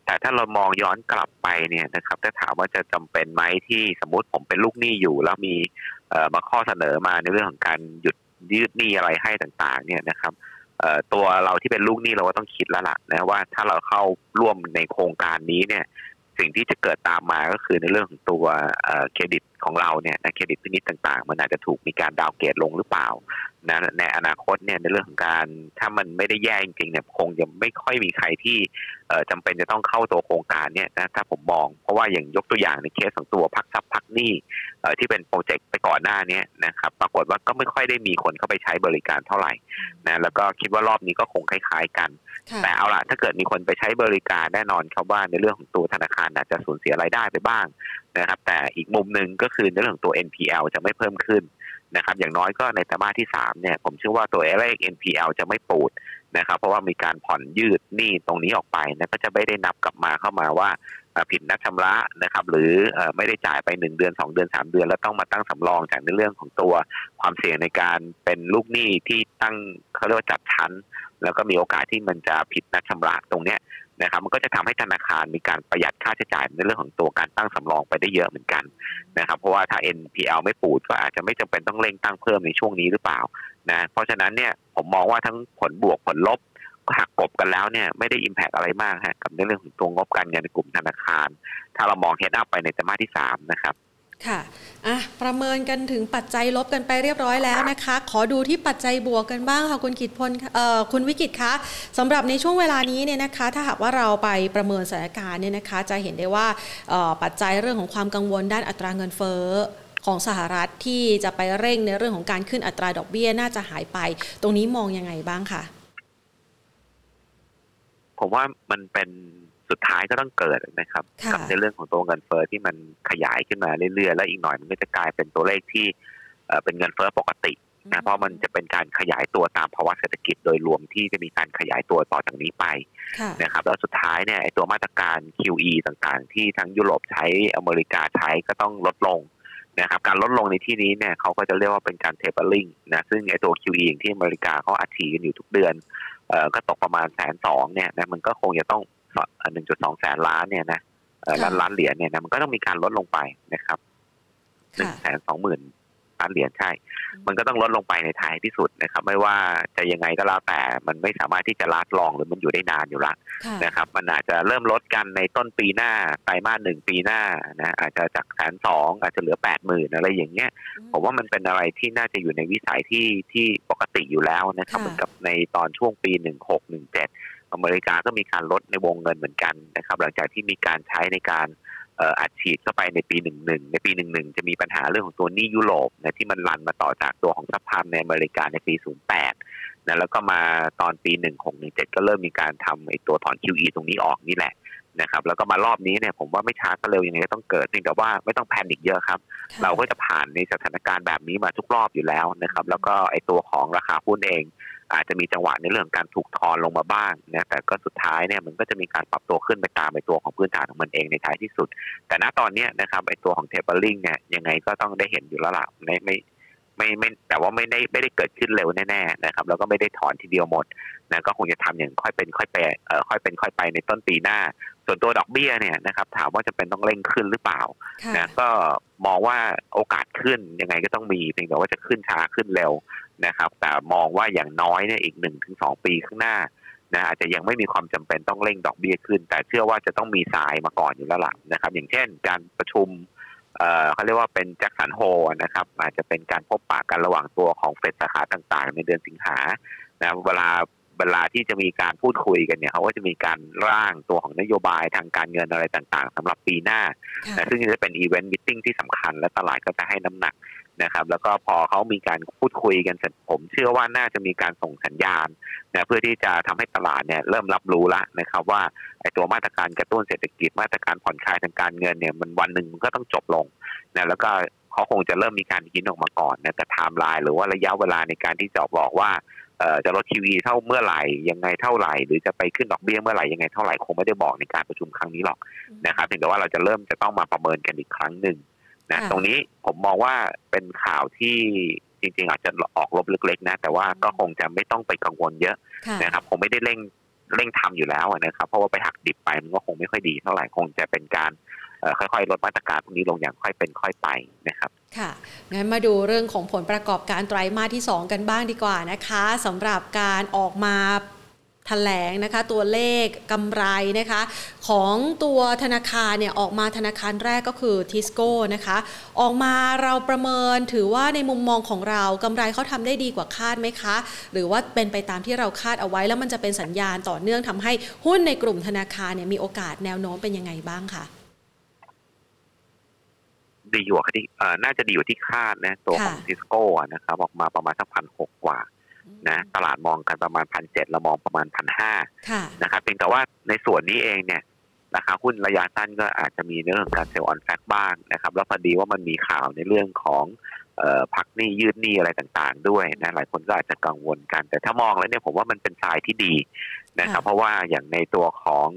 S2: แต่ถ้าเรามองย้อนกลับไปเนี่ยนะครับถ้าถามว่าจะจำเป็นไหมที่สมมติผมเป็นลูกหนี้อยู่ แล้วมีมาข้อเสนอมาในเรื่องของการหยุดยืดหนี้อะไรให้ต่าง ๆ เนี่ยนะครับ ตัวเราที่เป็นลูกหนี้เราก็ต้องคิดแล้วล่ะนะว่าถ้าเราเข้าร่วมในโครงการนี้เนี่ย สิ่งที่จะเกิดตามมาก็คือในเรื่องของตัวเครดิตของเราเนี่ยเครดิตพินิจต่างๆ มันอาจจะถูกมีการดาวเกรดลงหรือเปล่านะในอนาคตเนี่ยในเรื่องของการถ้ามันไม่ได้แย่จริงๆเนี่ยคงจะไม่ค่อยมีใครที่จำเป็นจะต้องเข้าตัวโครงการเนี่ยนะถ้าผมมอง เพราะว่าอย่างยกตัวอย่างในเคสของตัวพักทรัพย์พักหนี้ที่เป็นโปรเจกต์ไปก่อนหน้านี้นะครับปรากฏว่าก็ไม่ค่อยได้มีคนเข้าไปใช้บริการเท่าไหร่นะแล้วก็คิดว่ารอบนี้ก็คงคล้าย ๆ กัน แต่เอาล่ะถ้าเกิดมีคนไปใช้บริการแน่นอนครับว่าในเรื่องของตัวธนาคารอาจจะสูญเสียรายได้ไปบ้าง นะครับแต่อีกมุมหนึ่งก็คือในเรื่องของตัว NPL จะไม่เพิ่มขึ้นนะครับอย่างน้อยก็ในไตรมาสที่3เนี่ยผมเชื่อว่าตัวเลข NPL จะไม่ปูดนะครับเพราะว่ามีการผ่อนยืดหนี้ตรงนี้ออกไปนะก็จะไม่ได้นับกลับมาเข้ามาว่าผิดนัดชำระนะครับหรือไม่ได้จ่ายไปหนึ่งเดือนสองเดือนสามเดือน แล้วต้องมาตั้งสำรองจากในเรื่องของตัวความเสี่ยงในการเป็นลูกหนี้ที่ตั้งเขาเรียกว่าจัดชั้น แล้วก็มีโอกาสที่มันจะผิดนัดชำระตรงเนี้ย นะครับมันก็จะทำให้ธนาคารมีการประหยัดค่าใช้จ่ายในเรื่องของตัวการตั้งสำรองไปได้เยอะเหมือนกันนะครับเพราะว่าถ้า NPL ไม่ปูดก็อาจจะไม่จำเป็นต้องเร่งตั้งเพิ่มในช่วงนี้หรือเปล่านะเพราะฉะนั้นเนี่ยผมมองว่าทั้งผลบวกผลลบหักกบกันแล้วเนี่ยไม่ได้อิมแพกอะไรมากฮะกับในเรื่องของตัวงบการเงินในกลุ่มธนาคาร ถ้าเรามองเฮดอัพไปในไตรมาสที่สามนะครับ
S1: ค่ะอะ ประเมินกันถึงปัจจัยลบกันไปเรียบร้อยแล้วนะคะ ขอดูที่ปัจจัยบวกกันบ้างค่ะคุณกิตพลเอ่อคุณวิกิตคะสำหรับในช่วงเวลานี้เนี่ยนะคะ ถ้าหากว่าเราไปประเมินสถานการณ์เนี่ยนะคะ จะเห็นได้ว่าปัจจัยเรื่องของความกังวลด้านอัตราเงินเฟ้อของสหรัฐที่จะไปเร่งในเรื่องของการขึ้นอัตราดอกเบี้ยน่าจะหายไป ตรงนี้มองยังไงบ้างคะ
S2: ผมว่ามันเป็น สุดท้ายก็ต้องเกิดนะครับกับในเรื่องของตัวเงินเฟ้อที่มันขยายขึ้นมาเรื่อยๆ แล้วอีกหน่อยมันก็จะกลายเป็นตัวเลขที่เป็นเงินเฟ้อปกตินะเพราะมันจะเป็นการขยายตัวตามภาวะเศรษฐกิจโดยรวมที่จะมีการขยายตัวต่อจากนี้ไปนะครับแล้วสุดท้ายเนี่ยไอตัวมาตรการ QE ต่างๆ ที่ทั้งยุโรปใช้อเมริกาใช้ก็ต้องลดลงนะครับการลดลงในที่นี้เนี่ยเขาก็จะเรียกว่าเป็นการเทเบิลลิงนะซึ่งไอตัว QE ที่อเมริกาเขาอัดฉีดกันอยู่ทุกเดือนเอ่อก็ตกประมาณแสนสองเนี่ยนะมันก็คงจะต้อง หนึ่งจุดสองแสนล้านเนี่ยนะล้านล้านเหรียญเนี่ยนะมันก็ต้องมีการลดลงไปนะครับหนึ่งแสนสองหมื่นล้านเหรียญใช่ มันก็ต้องลดลงไปในท้ายที่สุดนะครับ ไม่ว่าจะยังไงก็แล้วแต่ มันไม่สามารถที่จะลัดลองหรือมันอยู่ได้นานอยู่ละนะครับ มันอาจจะเริ่มลดกันในต้นปีหน้าไตรมาสหนึ่งปีหน้านะอาจจะจากแสนสองอาจจะเหลือแปดหมื่นอะไรอย่างเงี้ย ผมว่ามันเป็นอะไรที่น่าจะอยู่ในวิสัยที่ที่ปกติอยู่แล้วนะครับ เหมือนกับในตอนช่วงปีหนึ่งหกหนึ่งเจ็ด อเมริกาก็มีการลดในวงเงินเหมือนกันนะครับหลังจากที่มีการใช้ในการอัดฉีดเข้าไปในปีหนึ่งหนึ่งในปีหนึ่งหนึ่งจะมีปัญหาเรื่องของตัวหนี้ยุโรปนะที่มันรันมาต่อจากตัวของซัพพามในอเมริกาในปีศูนย์แปดนะแล้วก็มาตอนปีหนึ่งหกหนึ่งเจ็ดก็เริ่มมีการทำไอ้ตัวถอน QE ตรงนี้ออกนี่แหละนะครับแล้วก็มารอบนี้เนี่ยผมว่าไม่ช้าก็เร็วยังไงก็ต้องเกิดจริงแต่ว่าไม่ต้องแพนิคเยอะครับ เราก็จะผ่านในสถานการณ์แบบนี้มาทุกรอบอยู่แล้วนะครับ แล้วก็ไอ้ตัวของราคาหุ้นเอง อาจจะมีจังหวะในเรื่องการถูกทอนลงมาบ้างนะแต่ก็สุดท้ายเนี่ยมันก็จะมีการปรับตัวขึ้นไปตามไอตัวของพื้นฐานของมันเองในท้ายที่สุด แต่ณตอนนี้นะครับไอตัวของเทเบิลลิงเนี่ยยังไงก็ต้องได้เห็นอยู่แล้วล่ะไม่ไม่ไม่ไม่แต่ว่าไม่ได้ไม่ได้เกิดขึ้นเร็วแน่ๆนะครับแล้วก็ไม่ได้ถอนทีเดียวหมดนะก็คงจะทำอย่างค่อยเป็นค่อยไปเอ่อค่อยเป็นค่อยไปในต้นปีหน้า ส่วนตัวดอกเบี้ยเนี่ยนะครับถามว่าจะเป็นต้องเร่งขึ้นหรือเปล่านะก็มองว่าโอกาสขึ้นยังไงก็ต้องมีเพียงแต่ว่าจะขึ้นช้าขึ้นเร็ว นะครับ แต่มองว่าอย่างน้อยเนี่ยอีกหนึ่งถึงสองปีข้างหน้านะอาจจะยังไม่มีความจำเป็นต้องเร่งดอกเบี้ยขึ้น แต่เชื่อว่าจะต้องมีสายมาก่อนอยู่แล้วล่ะนะครับ อย่างเช่น การประชุมเขาเรียกว่าเป็นแจ็คสันโฮนะครับ อาจจะเป็นการพบปะกันระหว่างตัวของเฟดสาขาต่างๆ ในเดือนสิงหานะเวลาเวลาที่จะมีการพูดคุยกันเนี่ยเขาก็จะมีการร่างตัวของนโยบายทางการเงินอะไรต่างๆสำหรับปีหน้านะซึ่งจะเป็นอีเวนต์มิ팅ที่สำคัญและตลาดก็จะให้น้ำหนัก นะครับ แล้วก็พอเขามีการพูดคุยกันเสร็จผม เชื่อว่าน่าจะมีการส่งสัญญาณนะเพื่อที่จะทำให้ตลาดเนี่ยเริ่มรับรู้แล้วนะครับ ว่าไอ้ตัวมาตรการกระตุ้นเศรษฐกิจมาตรการผ่อนคลายทางการเงินเนี่ยมันวันหนึ่งมันก็ต้องจบลงนะแล้วก็เขาคงจะเริ่มมีการยินออกมาก่อนนะแต่ไทม์ไลน์หรือว่าระยะเวลาในการที่จะบอกว่าจะลดทีวีเท่าเมื่อไหร่ยังไงเท่าไหร่ หรือจะไปขึ้นดอกเบี้ยเมื่อไหร่ยังไงเท่าไหร่คงไม่ได้บอกในการประชุมครั้งนี้หรอกนะครับเพียงแต่ว่าเราจะเริ่มจะต้องมาประเมินกันอีกครั้งหนึ่ง นะตรงนี้ผมมองว่าเป็นข่าวที่จริงๆ อาจจะออกลบเล็กๆนะ แต่ว่าก็คงจะไม่ต้องไปกังวลเยอะนะครับคงไม่ได้เร่งเร่งทำอยู่แล้วนะครับ เพราะว่าไปหักดิบไปมันก็คงไม่ค่อยดีเท่าไหร่คงจะเป็นการค่อยๆ ลดมาตรการพวกนี้ลงอย่างค่อยเป็นค่อยไปนะครับ
S1: ค่ะ งั้นมาดูเรื่องของผลประกอบการไตรมาสที่ 2 กันบ้างดีกว่านะคะสำหรับการออกมา แถลงนะคะตัวเลขกำไรนะคะของตัวธนาคารเนี่ยออกมาธนาคารแรกก็คือทิสโก้นะคะออกมาเราประเมินถือว่าในมุมมองของเรากำไรเขาทำได้ดีกว่าคาดไหมคะ หรือว่าเป็นไปตามที่เราคาดเอาไว้แล้วมันจะเป็นสัญญาณต่อเนื่องทำให้หุ้นในกลุ่มธนาคารเนี่ยมีโอกาสแนวโน้มเป็นยังไงบ้างคะ
S2: ดีอยู่ที่น่าจะดีอยู่ที่คาดนะตัวของทิสโก้นะครับออกมาประมาณสักพันหกกว่า นะตลาดมองกันประมาณพันเจ็ดเรามองประมาณพันห้านะครับเพียงแต่ว่าในส่วนนี้เองเนี่ยราคาหุ้นระยะสั้นก็อาจจะมีเรื่องการ sell on fact บ้างนะครับ แล้วพอดีว่ามันมีข่าวในเรื่องของพักหนี้ยืดหนี้อะไรต่างๆ ด้วยนะหลายคนก็อาจจะกังวลกัน แต่ถ้ามองแล้วเนี่ยผมว่ามันเป็นทรายที่ดีนะครับ เพราะว่าอย่างในตัวของ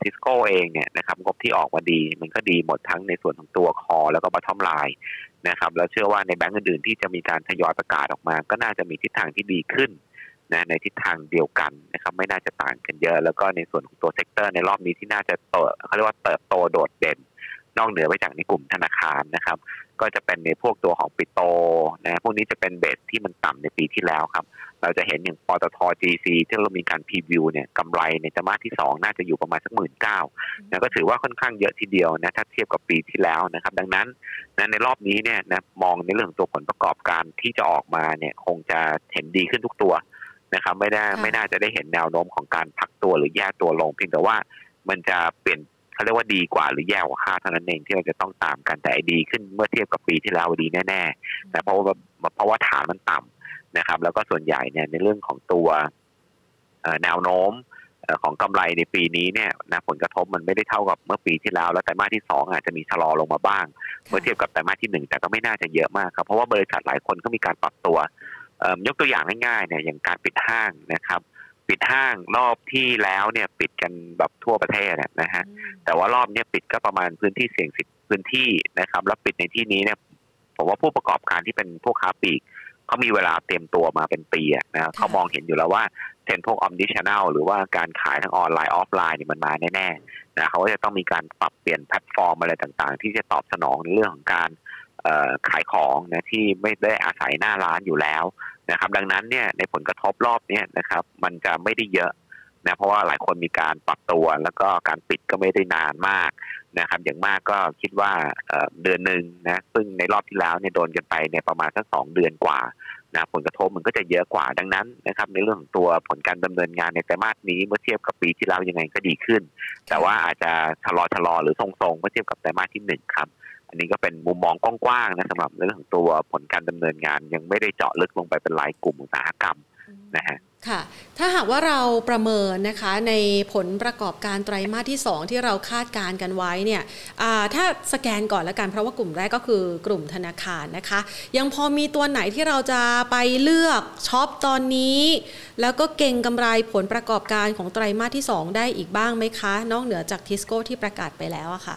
S2: ทิสโก้เองเนี่ยนะครับงบที่ออกมาดี มันก็ดีหมดทั้งในส่วนของตัว core แล้วก็ bottom line นะครับแล้วเชื่อว่าในแบงก์อื่นๆที่จะมีการทยอยประกาศออกมา ก็น่าจะมีทิศทางที่ดีขึ้นนะในทิศทางเดียวกันนะครับไม่น่าจะต่างกันเยอะ แล้วก็ในส่วนของตัว sector ในรอบนี้ที่น่าจะเติบเขาเรียกว่าเติบโตโดดเด่น นอกเหนือไปจากในกลุ่มธนาคารนะครับ ก็จะเป็นในพวกตัวของปิโตรนะพวกนี้จะเป็น base ที่มันต่ำในปีที่แล้วครับ เราจะเห็นอย่างปตท GC ที่เรามีการ preview เนี่ยกำไรในไตรมาสที่ 2 น่าจะอยู่ประมาณสักหมื่นเก้านะก็ถือว่าค่อนข้างเยอะทีเดียวนะถ้าเทียบกับปีที่แล้วนะครับ ดังนั้นนะในรอบนี้เนี่ยนะมองในเรื่องตัวผลประกอบการที่จะออกมาเนี่ยคงจะเห็นดีขึ้นทุกตัวนะครับไม่ได้ไม่น่าจะได้เห็นแนวโน้มของการพักตัวหรือแย่ตัวลงเพียงแต่ว่ามันจะเปลี่ยน เขาเรียกว่าดีกว่าหรือแย่กว่าคาดเท่านั้นเองที่เราจะต้องตามกันแต่ดีขึ้นเมื่อเทียบกับปีที่แล้วดีแน่ๆนะเพราะว่าเพราะว่าฐานมันต่ำนะครับ แล้วก็ส่วนใหญ่เนี่ยในเรื่องของตัวแนวโน้มของกำไรในปีนี้เนี่ยนะผลกระทบมันไม่ได้เท่ากับเมื่อปีที่แล้ว แล้วไตรมาสที่สองอาจจะมีชะลอลงมาบ้าง เมื่อเทียบกับไตรมาสที่หนึ่งแต่ก็ไม่น่าจะเยอะมากครับเพราะว่าบริษัทหลายคนก็มีการปรับตัวยกตัวอย่างง่ายๆเนี่ยอย่างการปิดห้างนะครับ ปิดห้างรอบที่แล้วเนี่ยปิดกันแบบทั่วประเทศนะฮะแต่ว่ารอบนี้ปิดก็ประมาณพื้นที่เสี่ยงสิบพื้นที่นะครับแล้วปิดในที่นี้เนี่ยผมว่าผู้ประกอบการที่เป็นพวกค้าปลีกเขามีเวลาเตรียมตัวมาเป็นปีนะเขามองเห็นอยู่แล้วว่าเทรนด์พวก omni-channel หรือว่าการขายทั้งออนไลน์ออฟไลน์เนี่ยมันมาแน่ๆนะเขาก็จะต้องมีการปรับเปลี่ยนแพลตฟอร์มอะไรต่างๆ ที่จะตอบสนองในเรื่องของการขายของนะที่ไม่ได้อาศัยหน้าร้านอยู่แล้ว นะครับ ดังนั้นเนี่ยในผลกระทบรอบนี้นะครับ มันจะไม่ได้เยอะนะเพราะว่าหลายคนมีการปรับตัวแล้วก็การปิดก็ไม่ได้นานมากนะครับ อย่างมากก็คิดว่าเดือนหนึ่งนะซึ่งในรอบที่แล้วเนี่ยโดนกันไปเนี่ยประมาณสักสองเดือนกว่านะผลกระทบมันก็จะเยอะกว่าดังนั้นนะครับ ในเรื่องของตัวผลการดำเนินงานในไตรมาสนี้เมื่อเทียบกับปีที่แล้วยังไงก็ดีขึ้น แต่ว่าอาจจะชะลอชะลอหรือทรงๆเมื่อเทียบกับไตรมาสที่หนึ่งครับ อันนี้ก็เป็นมุมมองกว้างๆนะสำหรับเรื่องของตัวผลการดำเนินงาน ยังไม่ได้เจาะลึกลงไปเป็นรายกลุ่มอุตสาหกรรมนะฮะ
S1: ค่ะ ถ้าหากว่าเราประเมินนะคะในผลประกอบการไตรมาสที่ 2 ที่เราคาดการกันไว้เนี่ยถ้าสแกนก่อนแล้วกันเพราะว่ากลุ่มแรกก็คือกลุ่มธนาคารนะคะ ยังพอมีตัวไหนที่เราจะไปเลือกช็อปตอนนี้ แล้วก็เก็งกำไรผลประกอบการของไตรมาสที่ 2 ได้อีกบ้างไหมคะ นอกเหนือจากทิสโก้ที่ประกาศไปแล้วอะค่ะ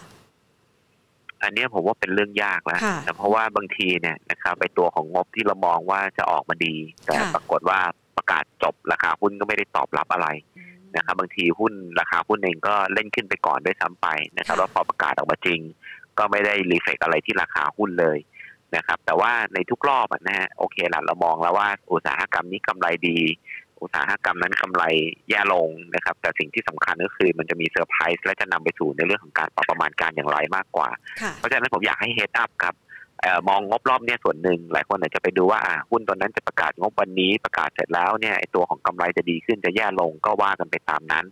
S2: อันนี้ผมว่าเป็นเรื่องยากแล้วเพราะว่าบางทีเนี่ยนะครับไปตัวของงบที่เรามองว่าจะออกมาดี แต่ปรากฏว่าประกาศจบราคาหุ้นก็ไม่ได้ตอบรับอะไรนะครับบางทีหุ้นราคาหุ้นเองก็เล่นขึ้นไปก่อนด้วยซ้ำไปนะครับแล้วพอประกาศออกมาจริง ก็ไม่ได้ reflect อะไรที่ราคาหุ้นเลยนะครับแต่ว่าในทุกรอบนะฮะโอเคละเรามองแล้วว่าอุตสาหกรรมนี้กำไรดี อุตสาหกรรมนั้นกำไรแย่ลงนะครับ แต่สิ่งที่สำคัญก็คือมันจะมีเซอร์ไพรส์และจะนำไปสู่ในเรื่องของการปรับประมาณการอย่างไรมากกว่า เพราะฉะนั้นผมอยากให้ heads up ครับมองงบรอบนี้ส่วนหนึ่งหลายคนอาจจะไปดูว่าหุ้นตัวนั้นจะประกาศงบวันนี้ประกาศเสร็จแล้วเนี่ยไอตัวของกำไรจะดีขึ้นจะแย่ลงก็ว่ากันไปตามนั้น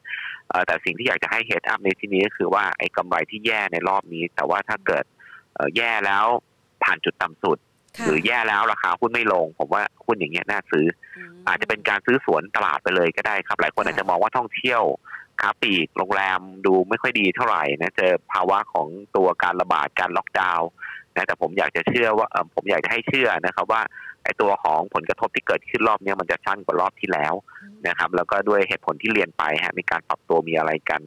S2: แต่สิ่งที่อยากจะให้เฮดอัพในที่นี้ก็คือว่าไอ้กำไรที่แย่ในรอบนี้ แต่ว่าถ้าเกิดแย่แล้วผ่านจุดต่ำสุด หรือแย่แล้วราคาหุ้นไม่ลง ผมว่าหุ้นอย่างเงี้ยน่าซื้อ อาจจะเป็นการซื้อสวนตลาดไปเลยก็ได้ครับ หลายคนอาจจะมองว่าท่องเที่ยวค้าปีกโรงแรมดูไม่ค่อยดีเท่าไหร่นะเจอภาวะของตัวการระบาดการล็อกดาวน์นะแต่ผมอยากจะเชื่อว่าผมอยากจะให้เชื่อนะครับว่าไอ้ตัวของผลกระทบที่เกิดขึ้นรอบนี้มันจะสั้นกว่ารอบที่แล้วนะครับ แล้วก็ด้วยเหตุผลที่เรียนไปฮะมีการปรับตัวมีอะไรกัน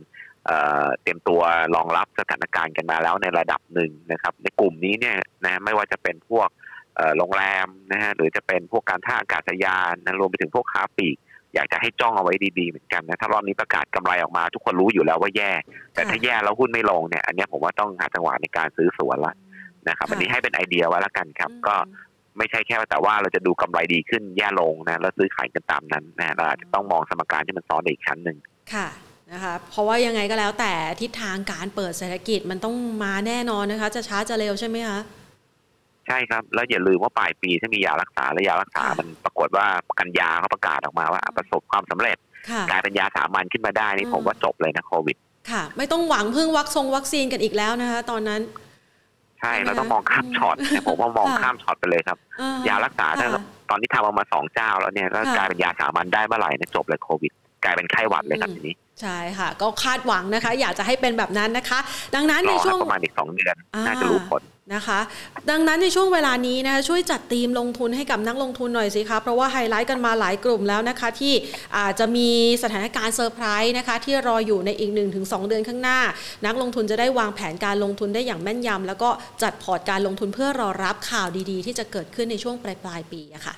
S2: เตรียมตัวรองรับสถานการณ์กันมาแล้วในระดับหนึ่งนะครับ ในกลุ่มนี้เนี่ยนะไม่ว่าจะเป็นพวก โรงแรมนะฮะหรือจะเป็นพวกการท่าอากาศยานนะรวมไปถึงพวกค้าปลีกอยากจะให้จ้องเอาไว้ดีๆเหมือนกันนะถ้ารอบนี้ประกาศกำไรออกมา ทุกคนรู้อยู่แล้วว่าแย่ แต่ถ้าแย่แล้วหุ้นไม่ลงเนี่ย อันนี้ผมว่าต้องหาจังหวะในการซื้อสวนละนะครับอันนี้ให้เป็นไอเดียไว้แล้วกันครับ ก็ไม่ใช่แค่แต่ว่าเราจะดูกำไรดีขึ้นแย่ลงนะแล้วซื้อขายกันตามนั้นนะเราอาจจะต้องมองสมการที่มันซ้อนอีกชั้นหนึ่ง
S1: ค่ะนะคะเพราะว่ายังไงก็แล้วแต่ทิศทางการเปิดเศรษฐกิจมันต้องมาแน่นอนนะคะ จะช้าจะเร็วใช่ไหมคะ
S2: ใช่ครับ แล้วอย่าลืมว่าปลายปีถ้ามียารักษาและยารักษา มันปรากฏว่ากันยาเขาประกาศออกมาว่า ประสบความสำเร็จ กลายเป็นยาสามัญขึ้นมาได้นี่ผมว่าจบเลยนะโควิด
S1: ค่ะ ไม่ต้องหวังพึ่งวัคซงวัคซีนกันอีกแล้วนะคะ ตอนนั้น
S2: ใช่เราต้องมองข้ามช็อตผมว่ามองข้ามช็อตไปเลยครับ ยารักษาถ้าตอนนี้ทำออกมาสองเจ้าแล้วเนี่ยก็กลายเป็นยาสามัญได้เมื่อไหร่นะจบเลยโควิดกลายเป็นไข้หวัดเลยครับทีนี้
S1: ใช่ค่ะ ก็คาดหวังนะคะ อยากจะให้เป็นแบบนั้นนะคะ ดังนั้นในช่วง
S2: ประมาณอีกสองเดือนน่าจะรู้ผล
S1: นะคะ ดังนั้นในช่วงเวลานี้นะคะช่วยจัดทีมลงทุนให้กับนักลงทุนหน่อยสิคะเพราะว่าไฮไลท์กันมาหลายกลุ่มแล้วนะคะ ที่อาจจะมีสถานการณ์เซอร์ไพรส์นะคะที่รออยู่ในอีก 1-2 เดือนข้างหน้า นักลงทุนจะได้วางแผนการลงทุนได้อย่างแม่นยำแล้วก็จัดพอร์ตการลงทุนเพื่อรอรับข่าวดีๆ ที่จะเกิดขึ้นในช่วงปลายปลายปีอะค่ะ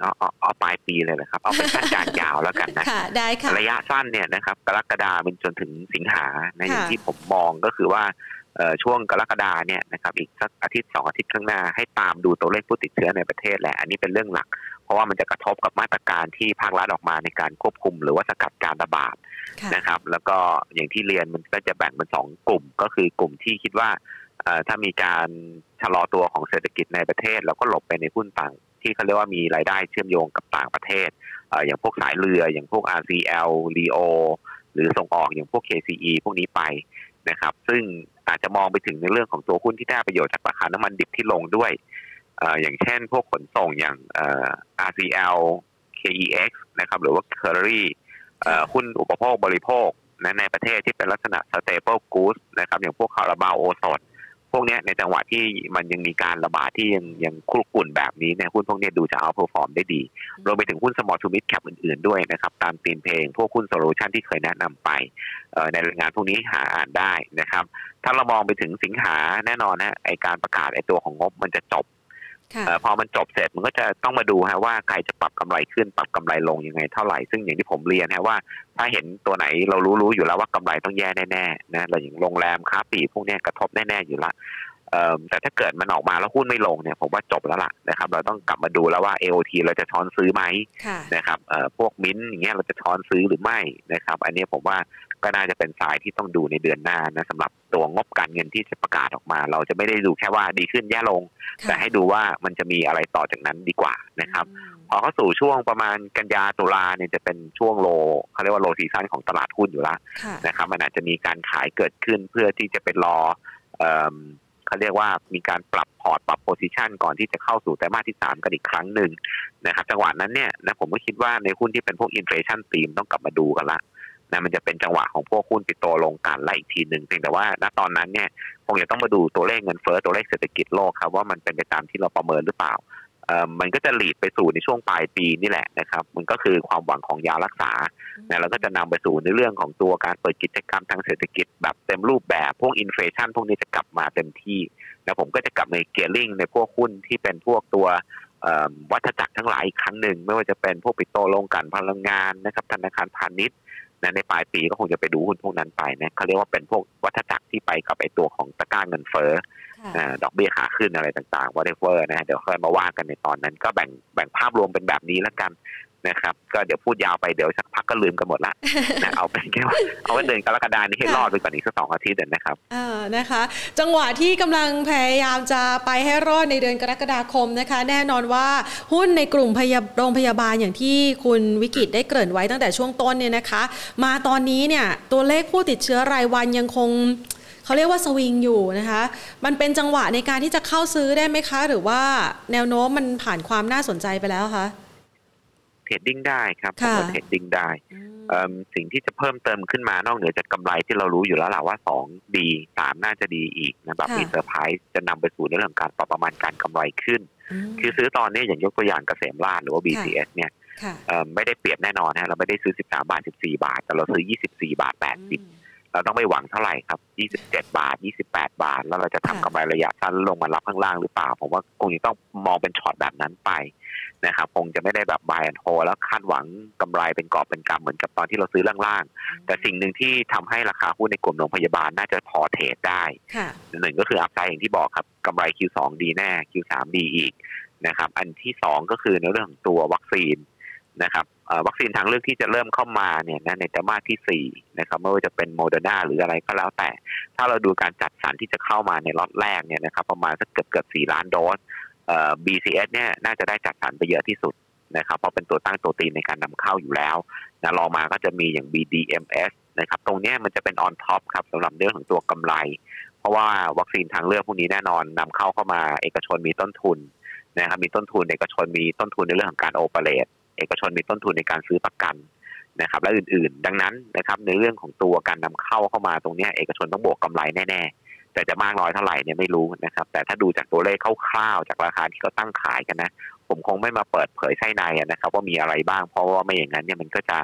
S2: เอาเอาเอาปลายปีเลยนะครับ เอาเป็นขั้นการยาวแล้วกันนะ
S1: ค่ะได้ค่ะ
S2: ระยะสั้นเนี่ยนะครับ กรกฎาเป็นจนถึงสิงหานะอย่าง
S1: ค่ะ
S2: ที่ผมมองก็คือว่าเอ่อ ช่วงกรกฎาเนี่ยนะครับอีกสักอาทิตย์สองอาทิตย์ข้างหน้าให้ตามดูตัวเลขผู้ติดเชื้อในประเทศแหละอันนี้เป็นเรื่องหลัก เพราะว่ามันจะกระทบกับมาตรการที่ภาครัฐออกมาในการควบคุม หรือว่าสกัดการระบาด
S1: ค่ะ
S2: นะครับ แล้วก็อย่างที่เรียนมันก็จะแบ่งเป็นสองกลุ่ม ก็คือกลุ่มที่คิดว่าเอ่อถ้ามีการชะลอตัวของเศรษฐกิจในประเทศแล้วก็หลบไปในหุ้นต่างที่เขาเรียกว่ามีรายได้เชื่อมโยงกับต่างประเทศเอ่ออย่างพวกสายเรืออย่างพวก RCL Leo หรือส่งออกอย่างพวก KCE พวกนี้ไป นะครับ ซึ่งอาจจะมองไปถึงในเรื่องของตัวหุ้นที่ได้ประโยชน์จากราคาน้ำมันดิบที่ลงด้วยอย่างเช่นพวกขนส่งอย่าง RCL KEX นะครับ หรือว่า Kerry เอ่อหุ้นอุปโภคบริโภคนะในประเทศที่เป็นลักษณะ staple goods นะครับ อย่างพวกคาราบาวโอสถ พวกเนี้ยในจังหวะที่มันยังมีการระบาดที่ยังยังคุกรุ่นแบบนี้เนี่ยหุ้นพวกเนี้ยดูจะ outperform ได้ดีรวมไปถึงหุ้น small to mid cap อื่นๆด้วยนะครับตาม theme play พวกหุ้น solution ที่เคยแนะนำไปเอ่อในรายงานพวกนี้หาอ่านได้นะครับ ถ้าเรามองไปถึงสิงหาแน่นอนนะไอการประกาศไอตัวของงบมันจะจบ
S1: ค่ะ
S2: เอ่อ พอมันจบเสร็จมันก็จะต้องมาดูฮะว่าใครจะปรับกำไรขึ้นปรับกำไรลงยังไงเท่าไหร่ซึ่งอย่างที่ผมเรียนฮะว่า ถ้าเห็นตัวไหนเรารู้รู้อยู่แล้วว่ากำไรต้องแย่แน่ๆนะเราอย่างโรงแรมค้าปลีกพวกเนี้ยกระทบแน่ๆอยู่ละเอิ่มแต่ถ้าเกิดมันออกมาแล้วหุ้นไม่ลงเนี่ยผมว่าจบแล้วล่ะนะครับ เราต้องกลับมาดูแล้วว่า AOT เราจะช้อนซื้อไหม
S1: ค่ะ
S2: นะครับเอ่อพวกมิ้นท์อย่างเงี้ยเราจะช้อนซื้อหรือไม่นะครับ อันนี้ผมว่า ก็น่าจะเป็นสายที่ต้องดูในเดือนหน้านะสำหรับตัวงบการเงินที่จะประกาศออกมา เราจะไม่ได้ดูแค่ว่าดีขึ้นแย่ลง
S1: ค่ะ
S2: แต่ให้ดูว่ามันจะมีอะไรต่อจากนั้นดีกว่านะครับ
S1: อืม
S2: พอเข้าสู่ช่วงประมาณกันยาตุลาเนี่ยจะเป็นช่วง low เขาเรียกว่า low season ของตลาดหุ้นอยู่แล้ว
S1: ค่ะ
S2: นะครับ มันอาจจะมีการขายเกิดขึ้นเพื่อที่จะเป็นรอเอิ่มเขาเรียกว่ามีการปรับพอร์ตปรับ position ก่อนที่จะเข้าสู่ไตรมาสที่ 3 กันอีกครั้งหนึ่งนะครับจังหวะนั้นเนี่ยนะผมก็คิดว่าในหุ้นที่เป็นพวก inflation theme ต้องกลับมาดูกันละ นะมันจะเป็นจังหวะของพวกหุ้นติดตัวลงกันและอีกทีหนึ่งเพียงแต่ว่าณตอนนั้นเนี่ยคงจะต้องมาดูตัวเลขเงินเฟ้อตัวเลขเศรษฐกิจโลกครับว่ามันเป็นไปตามที่เราประเมินหรือเปล่าเออมันก็จะ lead ไปสู่ในช่วงปลายปีนี่แหละนะครับ มันก็คือความหวังของยารักษานะแล้วก็จะนำไปสู่ในเรื่องของตัวการเปิดกิจกรรมทางเศรษฐกิจแบบเต็มรูปแบบ พวก inflation พวกนี้จะกลับมาเต็มที่นะผมก็จะกลับในเกียร์ลิงในพวกหุ้นที่เป็นพวกตัววัฏจักรทั้งหลายอีกครั้งหนึ่ง ไม่ว่าจะเป็นพวกปิโตโรงกันพลังงานนะครับธนาคารพาณิชย์ นะในปลายปีก็คงจะไปดูหุ้นพวกนั้นไปนะเขาเรียกว่าเป็นพวกวัฏจักรที่ไปกับไอตัวของตะกร้าเงินเฟ้อ
S1: ค่ะ
S2: อ่าดอกเบี้ยขาขึ้นอะไรต่างๆ whatever นะเดี๋ยวค่อยมาว่ากันในตอนนั้น ก็แบ่งแบ่งภาพรวมเป็นแบบนี้แล้วกัน นะครับ ก็เดี๋ยวพูดยาวไปเดี๋ยวสักพักก็ลืมกันหมดละนะเอาเป็นแค่ว่าเอาไว้เดือนกรกฎานี้ให้รอดไปก่อนอีกสักสองอาทิตย์เดี๋ยวนะครับ
S1: อ่านะคะ จังหวะที่กำลังพยายามจะไปให้รอดในเดือนกรกฎาคมนะคะ แน่นอนว่าหุ้นในกลุ่มพยาโรงพยาบาลอย่างที่คุณวิกิตได้เกริ่นไว้ตั้งแต่ช่วงต้นเนี่ยนะคะ มาตอนนี้เนี่ยตัวเลขผู้ติดเชื้อรายวันยังคงเขาเรียกว่าสวิงอยู่นะคะ มันเป็นจังหวะในการที่จะเข้าซื้อได้ไหมคะ หรือว่าแนวโน้มมันผ่านความน่าสนใจไปแล้วคะ
S2: เท รดดิ้งได้ครับผม
S1: ค่ะ
S2: ว่าเทรดดิ้งได้เอิ่มสิ่งที่จะเพิ่มเติมขึ้นมานอกเหนือจากกำไรที่เรารู้อยู่แล้วแหละว่าสองดีสามน่าจะดีอีกนะแบบ
S1: ค่ะ
S2: มีเซอร์ไพรส์จะนำไปสู่ในเรื่องของการปรับประมาณการกำไรขึ้น
S1: ม
S2: คือซื้อตอนนี้อย่างยกตัวอย่างเกษมราษฎร์หรือว่า BCH เนี่ย
S1: ค่ะ
S2: เอิ่มไม่ได้เปรียบแน่นอนนะเราไม่ได้ซื้อ 13 บาท 14 บาท แต่เราซื้อ 24 บาท 80
S1: อืม
S2: เราต้องไม่หวังเท่าไหร่ครับ 27 บาท 28 บาท แล้วเราจะทำ
S1: ค่ะ
S2: กำไรระยะสั้นลงมารับข้างล่างหรือเปล่า ผมว่าคงจะต้องมองเป็นช็อตแบบนั้นไป นะครับคงจะไม่ได้แบบ buy and hold แล้วคาดหวังกำไรเป็นกอบเป็นกำเหมือนกับตอนที่เราซื้อล่างๆ แต่สิ่งหนึ่งที่ทำให้ราคาหุ้นในกลุ่มโรงพยาบาลน่าจะพอเทรดได้
S1: ค่ะ
S2: หนึ่งก็คือ upside อย่างที่บอกครับกำไร Q2 ดีแน่ Q3 ดีอีกนะครับอันที่สองก็คือในเรื่องของตัววัคซีนนะครับเอ่อวัคซีนทางเลือกที่จะเริ่มเข้ามาเนี่ยนะในไตรมาสที่สี่นะครับไม่ว่าจะเป็นโมเดอร์นาหรืออะไรก็แล้วแต่ ถ้าเราดูการจัดสรรที่จะเข้ามาในล็อตแรกเนี่ยนะครับประมาณสักเกือบเกือบสี่ล้านโดสเอ่อ BCS เนี่ยน่าจะได้จัดสรรไปเยอะที่สุดนะครับเพราะเป็นตัวตั้งตัวตีในการนำเข้าอยู่แล้วนะรองมาก็จะมีอย่าง BDMS นะครับ ตรงนี้มันจะเป็น on top ครับสำหรับเรื่องของตัวกำไร เพราะว่าวัคซีนทางเลือกพวกนี้แน่นอนนำเข้าเข้ามา เอกชนมีต้นทุนนะครับมีต้นทุนเอกชนมีต้นทุนในเรื่องของการโอเปเรตเอกชนมีต้นทุนในการซื้อประกันนะครับ และอื่นๆ ดังนั้นนะครับในเรื่องของตัวการนำเข้าเข้ามาตรงนี้เอกชนต้องบวกกำไรแน่ แต่จะมากน้อยเท่าไหร่เนี่ยไม่รู้นะครับ แต่ถ้าดูจากตัวเลขคร่าวๆจากราคาที่เขาตั้งขายกันนะ ผมคงไม่มาเปิดเผยไส้ในนะครับ ว่ามีอะไรบ้างเพราะว่าไม่อย่างนั้นเนี่ยมันก็จะ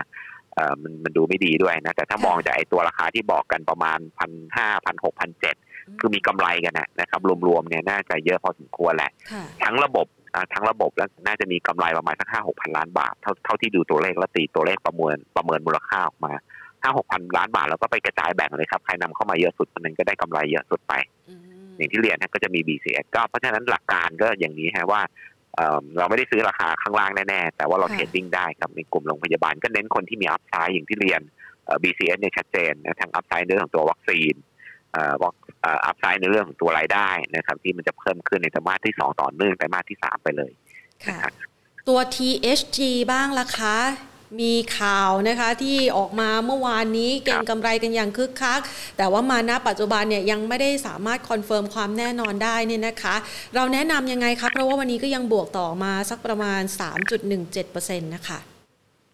S2: เอ่อมันมันดูไม่ดีด้วยนะ แต่ถ้ามองจากไอ้ตัวราคาที่บอกกันประมาณพันห้าพันหกพันเจ็ดคือมีกำไรกันนะนะครับ รวมๆเนี่ยน่าจะเยอะพอสมควรแหละ
S1: ค่ะ
S2: ทั้งระบบอ่าทั้งระบบแล้วน่าจะมีกำไรประมาณสักห้าหกพันล้านบาท เท่าเท่าที่ดูตัวเลขแล้วตีตัวเลขประเมินประเมินมูลค่าออกมา ห้าหกพันล้านบาทแล้วก็ไปกระจายแบ่งเลยครับ ใครนำเข้ามาเยอะสุดคนนั้นก็ได้กำไรเยอะสุดไป
S1: อืม
S2: อย่างที่เรียนนะก็จะมี BCH ก็เพราะฉะนั้นหลักการก็อย่างนี้ฮะว่าเอ่อเราไม่ได้ซื้อราคาข้างล่างแน่ ๆ แต่ว่าเรา trading ได้ครับในกลุ่มโรงพยาบาลก็เน้นคนที่มี upside อย่างที่เรียนเอ่อ BCH เนี่ยชัดเจนนะทั้ง upside ในเรื่องของตัววัคซีนเอ่อวัคเอ่อ upside ในเรื่องของตัวรายได้นะครับที่มันจะเพิ่มขึ้นในไตรมาสที่สองต่อเนื่องไตรมาสที่สามไปเลย
S1: ค่ะตัว THG บ้างล่ะคะ มีข่าวนะคะที่ออกมาเมื่อวานนี้เก็งกำไรกันอย่างคึกคัก แต่ว่ามาณปัจจุบันเนี่ยยังไม่ได้สามารถ confirm ความแน่นอนได้เนี่ยนะคะ เราแนะนำยังไงคะเพราะว่าวันนี้ก็ยังบวกต่อมาสักประมาณ 3.17%นะคะ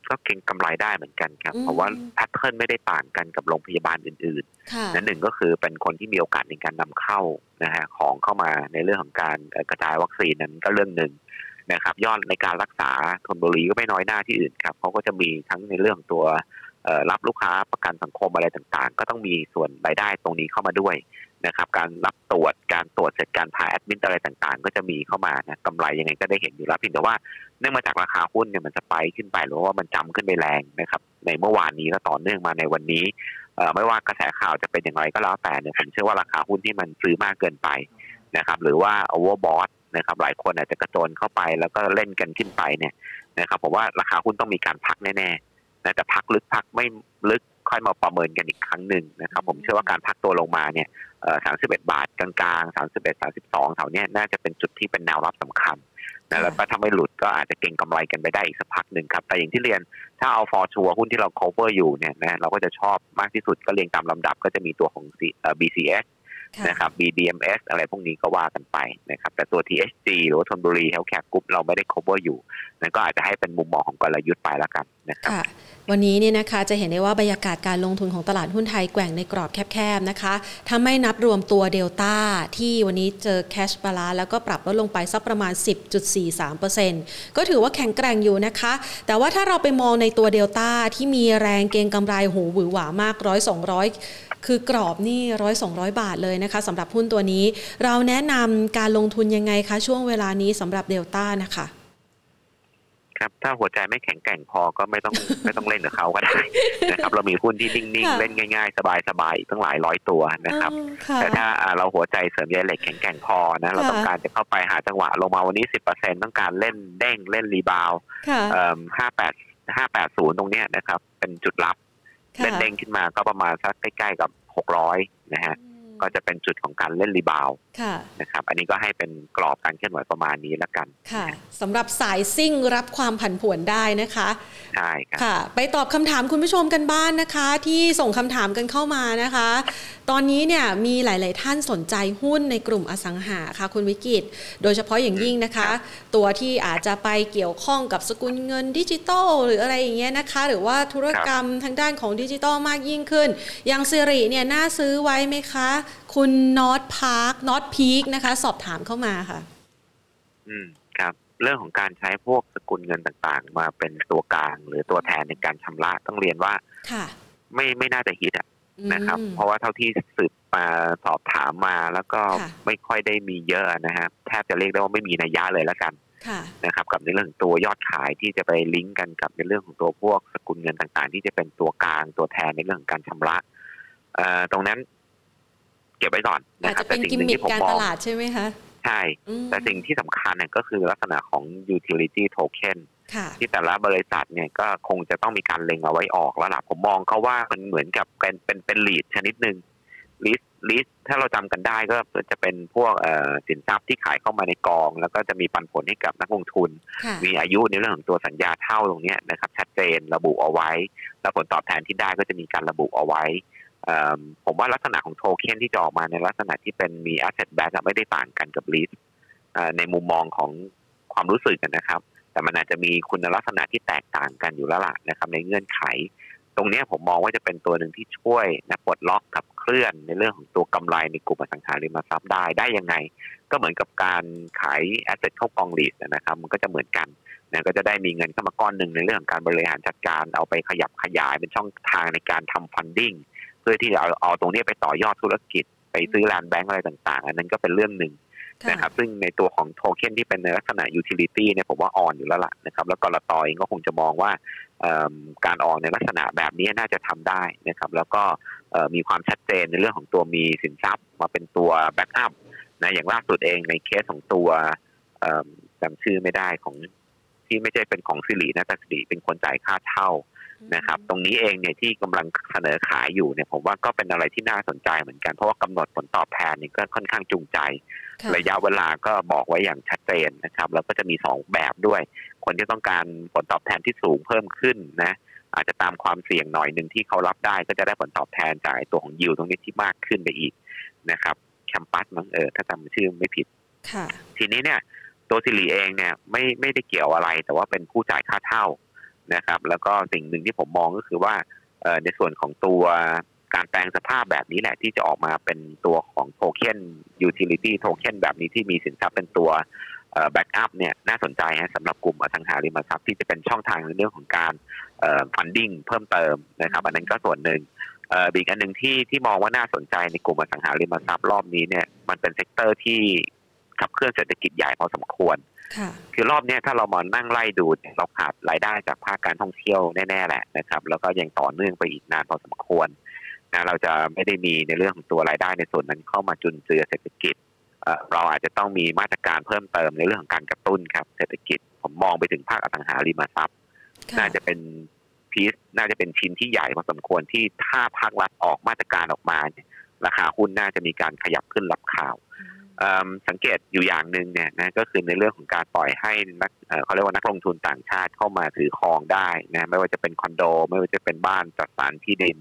S2: ก็เก็งกำไรได้เหมือนกันครับ
S1: อืม
S2: เพราะว่า pattern ไม่ได้ต่างกันกับโรงพยาบาลอื่น
S1: ค่ะ
S2: ๆนั่นหนึ่งก็คือเป็นคนที่มีโอกาสในการนำเข้านะฮะของเข้ามาในเรื่องของการเอ่อกระจายวัคซีนนั้นก็เรื่องหนึ่ง นะครับ ยอดในการรักษาทนบุรีก็ไม่น้อยหน้าที่อื่นครับเขาก็จะมีทั้งในเรื่องตัวรับลูกค้าประกันสังคมอะไรต่างๆ ก็ต้องมีส่วนรายได้ตรงนี้เข้ามาด้วยนะครับ การรับตรวจการตรวจเสร็จการพาแอดมินอะไรต่างๆ ก็จะมีเข้ามานะกำไรยังไงก็ได้เห็นอยู่แล้วเพียงแต่ว่าเนื่องมาจากราคาหุ้นเนี่ยมันสไปขึ้นไปหรือว่ามันจำขึ้นไปแรงนะครับ ในเมื่อวานนี้แล้วต่อเนื่องมาในวันนี้ไม่ว่ากระแสข่าวจะเป็นอย่างไรก็แล้วแต่เนี่ยผมเชื่อว่าราคาหุ้นที่มันซื้อมากเกินไปนะครับ หรือว่า overbought นะครับหลายคนอาจจะกระโจนเข้าไปแล้วก็เล่นกันขึ้นไปเนี่ยนะครับผมว่าราคาหุ้นต้องมีการพักแน่ๆนะแต่พักลึกพักไม่ลึกค่อยมาประเมินกันอีกครั้งหนึ่งนะครับ ผมเชื่อว่าการพักตัวลงมาเนี่ยเอ่อ31บาทกลางๆ31 32แถวเนี้ยน่าจะเป็นจุดที่เป็นแนวรับสำคัญนะแล้วก็ถ้าไม่หลุดก็อาจจะเก่งกำไรกันไปได้อีกสักพักหนึ่งครับ แต่อย่างที่เรียนถ้าเอาฟอร์ชัวหุ้นที่เรา cover อยู่เนี่ยนะเราก็จะชอบมากที่สุดก็เรียงตามลำดับก็จะมีตัวของ C- เอ่อ BCS
S1: ค่ะ
S2: นะครับ BDMS อะไรพวกนี้ก็ว่ากันไปนะครับ แต่ตัว THG หรือว่าธนบุรี Healthcare Group เราไม่ได้ cover อยู่ นั่นก็อาจจะให้เป็นมุมมองของกลยุทธ์ไปแล้วกันนะครับ
S1: ค่ะวันนี้เนี่ยนะคะจะเห็นได้ว่าบรรยากาศการลงทุนของตลาดหุ้นไทยแกว่งในกรอบแคบๆนะคะถ้าไม่นับรวมตัวเดลต้าที่วันนี้เจอแคชบาลาแล้วก็ปรับลดลงไปสักประมาณ 10.43%ก็ถือว่าแข็งแกร่งอยู่นะคะ แต่ว่าถ้าเราไปมองในตัวเดลต้าที่มีแรงเก็งกำไรโหหวือหวามากร้อยสองร้อย คือกรอบนี่ร้อยสองร้อยบาทเลยนะคะสำหรับหุ้นตัวนี้ เราแนะนำการลงทุนยังไงคะ ช่วงเวลานี้สำหรับเดลต้านะคะ
S2: ครับถ้าหัวใจไม่แข็งแกร่งพอก็ไม่ต้องไม่ต้องเล่นกับเขาก็ได้นะครับเรามีหุ้นที่นิ่ง
S1: ค่ะ
S2: ๆเล่นง่ายๆ สบายๆอีกตั้งหลายร้อยตัวนะครับ
S1: อ๋อค่ะ
S2: แต่ถ้าอ่าเราหัวใจเสริมใยเหล็กแข็งแกร่งพอนะเรา
S1: ค่ะ
S2: ต้องการจะเข้าไปหาจังหวะลงมาวันนี้สิบเปอร์เซ็นต้องการเล่นเด้งเล่นรีบาว
S1: ค่ะ
S2: ห้าแปดห้าแปดศูนย์ตรงเนี้ยนะครับ เป็นจุดรับ
S1: ค่ะ
S2: เล่นเด้งขึ้นมาก็ประมาณสักใกล้ๆกับหกร้อยนะฮะ ก็จะเป็นจุดของการเล่นรีบาว
S1: ค่ะ
S2: นะครับ อันนี้ก็ให้เป็นกรอบการเคลื่อนไหวประมาณนี้แล้วกัน
S1: ค่ะสำหรับสายซิ่งรับความผันผวนได้นะคะ
S2: ใช่ครับ
S1: ค่ะ ไปตอบคำถามคุณผู้ชมกันบ้านนะคะ ที่ส่งคำถามกันเข้ามานะคะ ตอนนี้เนี่ยมีหลาย ๆ ท่านสนใจหุ้นในกลุ่มอสังหาค่ะคุณวิกิตโดยเฉพาะอย่างยิ่งนะคะ ตัวที่อาจจะไปเกี่ยวข้องกับสกุลเงินดิจิตอลหรืออะไรอย่างเงี้ยนะคะ หรือว่าธุรกรรมทางด้านของดิจิตอลมากยิ่งขึ้น อย่างสิริเนี่ยน่าซื้อไว้ไหมคะคุณนอตพาร์คนอตพีคนะคะ สอบถามเข้ามาค่ะ
S2: อืมครับ เรื่องของการใช้พวกสกุลเงินต่างๆ มาเป็นตัวกลางหรือตัวแทนในการชำระต้องเรียนว่า
S1: ค่ะ
S2: ไม่ไม่น่าจะฮิตอะนะครับ
S1: อืม
S2: เพราะว่าเท่าที่สืบมาสอบถามมาแล้วก็
S1: ค่ะ
S2: ไม่ค่อยได้มีเยอะนะครับแทบจะเรียกได้ว่าไม่มีนัยยะเลยแล้วกัน
S1: ค่ะ
S2: นะครับกับในเรื่องของตัวยอดขายที่จะไปลิงก์กันกับในเรื่องของตัวพวกสกุลเงินต่างๆ ที่จะเป็นตัวกลางตัวแทนในเรื่องของการชำระเอ่อตรงนั้นเก็บไว้ก่อน
S1: อา
S2: นะ
S1: จ
S2: ครับ
S1: จะเป็น
S2: แต่
S1: กิ
S2: สิ่
S1: ม
S2: งหนึ่ง
S1: มิค
S2: ที่ผม
S1: การ
S2: ม
S1: ต
S2: อง
S1: ลาดใช่ไหมคะ
S2: ใช่
S1: อืม
S2: แต่สิ่งที่สำคัญเนี่ยก็คือลักษณะของ utility token
S1: ค่ะ
S2: ที่แต่ละบริษัทเนี่ยก็คงจะต้องมีการเล็งเอาไว้ออกแล้วล่ะผมมองเขาว่ามันเหมือนกับเป็นเป็นเป็นลีดชนิดหนึ่งลิสลิสถ้าเราจำกันได้ก็จะเป็นพวกเอ่อสินทรัพย์ที่ขายเข้ามาในกอง แล้วก็จะมีปันผลให้กับนักลงทุน
S1: ค่ะ
S2: มีอายุในเรื่องของตัวสัญญาเช่าตรงเนี้ยนะครับชัดเจนระบุเอาไว้ แล้วผลตอบแทนที่ได้ก็จะมีการระบุเอาไว้เอิ่ม ผมว่าลักษณะของโทเค็นที่จะออกมาในลักษณะที่เป็นมี asset back อะไม่ได้ต่างกันกับลิสในมุมมองของความรู้สึกกันนะครับ แต่มันอาจจะมีคุณลักษณะที่แตกต่างกันอยู่แล้วล่ะนะครับ ในเงื่อนไข ตรงนี้ผมมองว่าจะเป็นตัวหนึ่งที่ช่วยนะปลดล็อกกับเคลื่อนในเรื่องของตัวกำไรในกลุ่มอสังหาริมทรัพย์ได้ได้ยังไง ก็เหมือนกับการขาย asset เข้ากอง REIT นะครับ มันก็จะเหมือนกันนะก็จะได้มีเงินเข้ามาก้อนหนึ่งในเรื่องของการบริหารจัดการเอาไปขยับขยายเป็นช่องทางในการทำ funding เพื่อที่จะเอาเอาตรงนี้ไปต่อยอดธุรกิจ ไปซื้อ land bank อะไรต่างๆ อันนั้นก็เป็นเรื่องหนึ่งนะครับซึ่งในตัวของโทเค็นที่เป็นในลักษณะ utility เนี่ยผมว่าอ่อนอยู่แล้วล่ะนะครับแล้วก.ล.ต.เองก็คงจะมองว่าการออกในลักษณะแบบนี้น่าจะทำได้นะครับแล้วก็มีความชัดเจนในเรื่องของตัวมีสินทรัพย์ มาเป็นตัวแบ็กอัพนะอย่างล่าสุดเองในเคสของตัวจำชื่อไม่ได้ของที่ไม่ใช่เป็นของสิรินะแต่สิริเป็นคนจ่ายค่าเช่า นะครับ ตรงนี้เองเนี่ยที่กำลังเสนอขายอยู่เนี่ยผมว่าก็เป็นอะไรที่น่าสนใจเหมือนกัน เพราะว่ากำหนดผลตอบแทนนี่ก็ค่อนข้างจูงใจ ระยะเวลาก็บอกไว้อย่างชัดเจนนะครับ แล้วก็จะมีสองแบบด้วย คนที่ต้องการผลตอบแทนที่สูงเพิ่มขึ้นนะอาจจะตามความเสี่ยงหน่อยหนึ่งที่เขารับได้ก็จะได้ผลตอบแทนจากตัวของยิวตรงนี้ที่มากขึ้นไปอีกนะครับแคมปัสมั้งเออถ้าจำชื่อไม่ผิดทีนี้เนี่ย ตัวสิริเองเนี่ยไม่ไม่ได้เกี่ยวอะไร แต่ว่าเป็นผู้จ่ายค่าเช่า นะครับ แล้วก็สิ่งหนึ่งที่ผมมองก็คือว่าในส่วนของตัวการแปลงสภาพแบบนี้แหละที่จะออกมาเป็นตัวของโทเค็นยูทิลิตี้โทเค็นแบบนี้ที่มีสินทรัพย์เป็นตัวbackup เนี่ยน่าสนใจฮะสำหรับกลุ่มอสังหาริมทรัพย์ที่จะเป็นช่องทางในเรื่องของการ funding เพิ่มเติมนะครับ อันนั้นก็ส่วนหนึ่งอีกอันหนึ่งที่ที่มองว่าน่าสนใจในกลุ่มอสังหาริมทรัพย์รอบนี้เนี่ยมันเป็น sector ที่ขับเคลื่อนเศรษฐกิจใหญ่พอสมควร คือรอบนี้ถ้าเรามานั่งไล่ดูเราขาดรายได้จากภาคการท่องเที่ยวแน่ๆแหละนะครับ แล้วก็ยังต่อเนื่องไปอีกนานพอสมควรนะเราจะไม่ได้มีในเรื่องของตัวรายได้ในส่วนนั้นเข้ามาจุนเจือเศรษฐกิจเราอาจจะต้องมีมาตรการเพิ่มเติมในเรื่องของการกระตุ้นครับเศรษฐกิจผมมองไปถึงภาคอสังหาริมทรัพย์น่าจะเป็นพีซน่าจะเป็นชิ้นที่ใหญ่พอสมควรที่ถ้าภาครัฐออกมาตรการออกมา ราคาหุ้นน่าจะมีการขยับขึ้นรับข่าว สังเกตอยู่อย่างหนึ่งเนี่ยนะก็คือในเรื่องของการปล่อยให้นักเขาเรียกว่านักลงทุนต่างชาติเข้ามาถือครองได้นะไม่ว่าจะเป็นคอนโด ไม่ว่าจะเป็นบ้านจัดสรรที่ดิน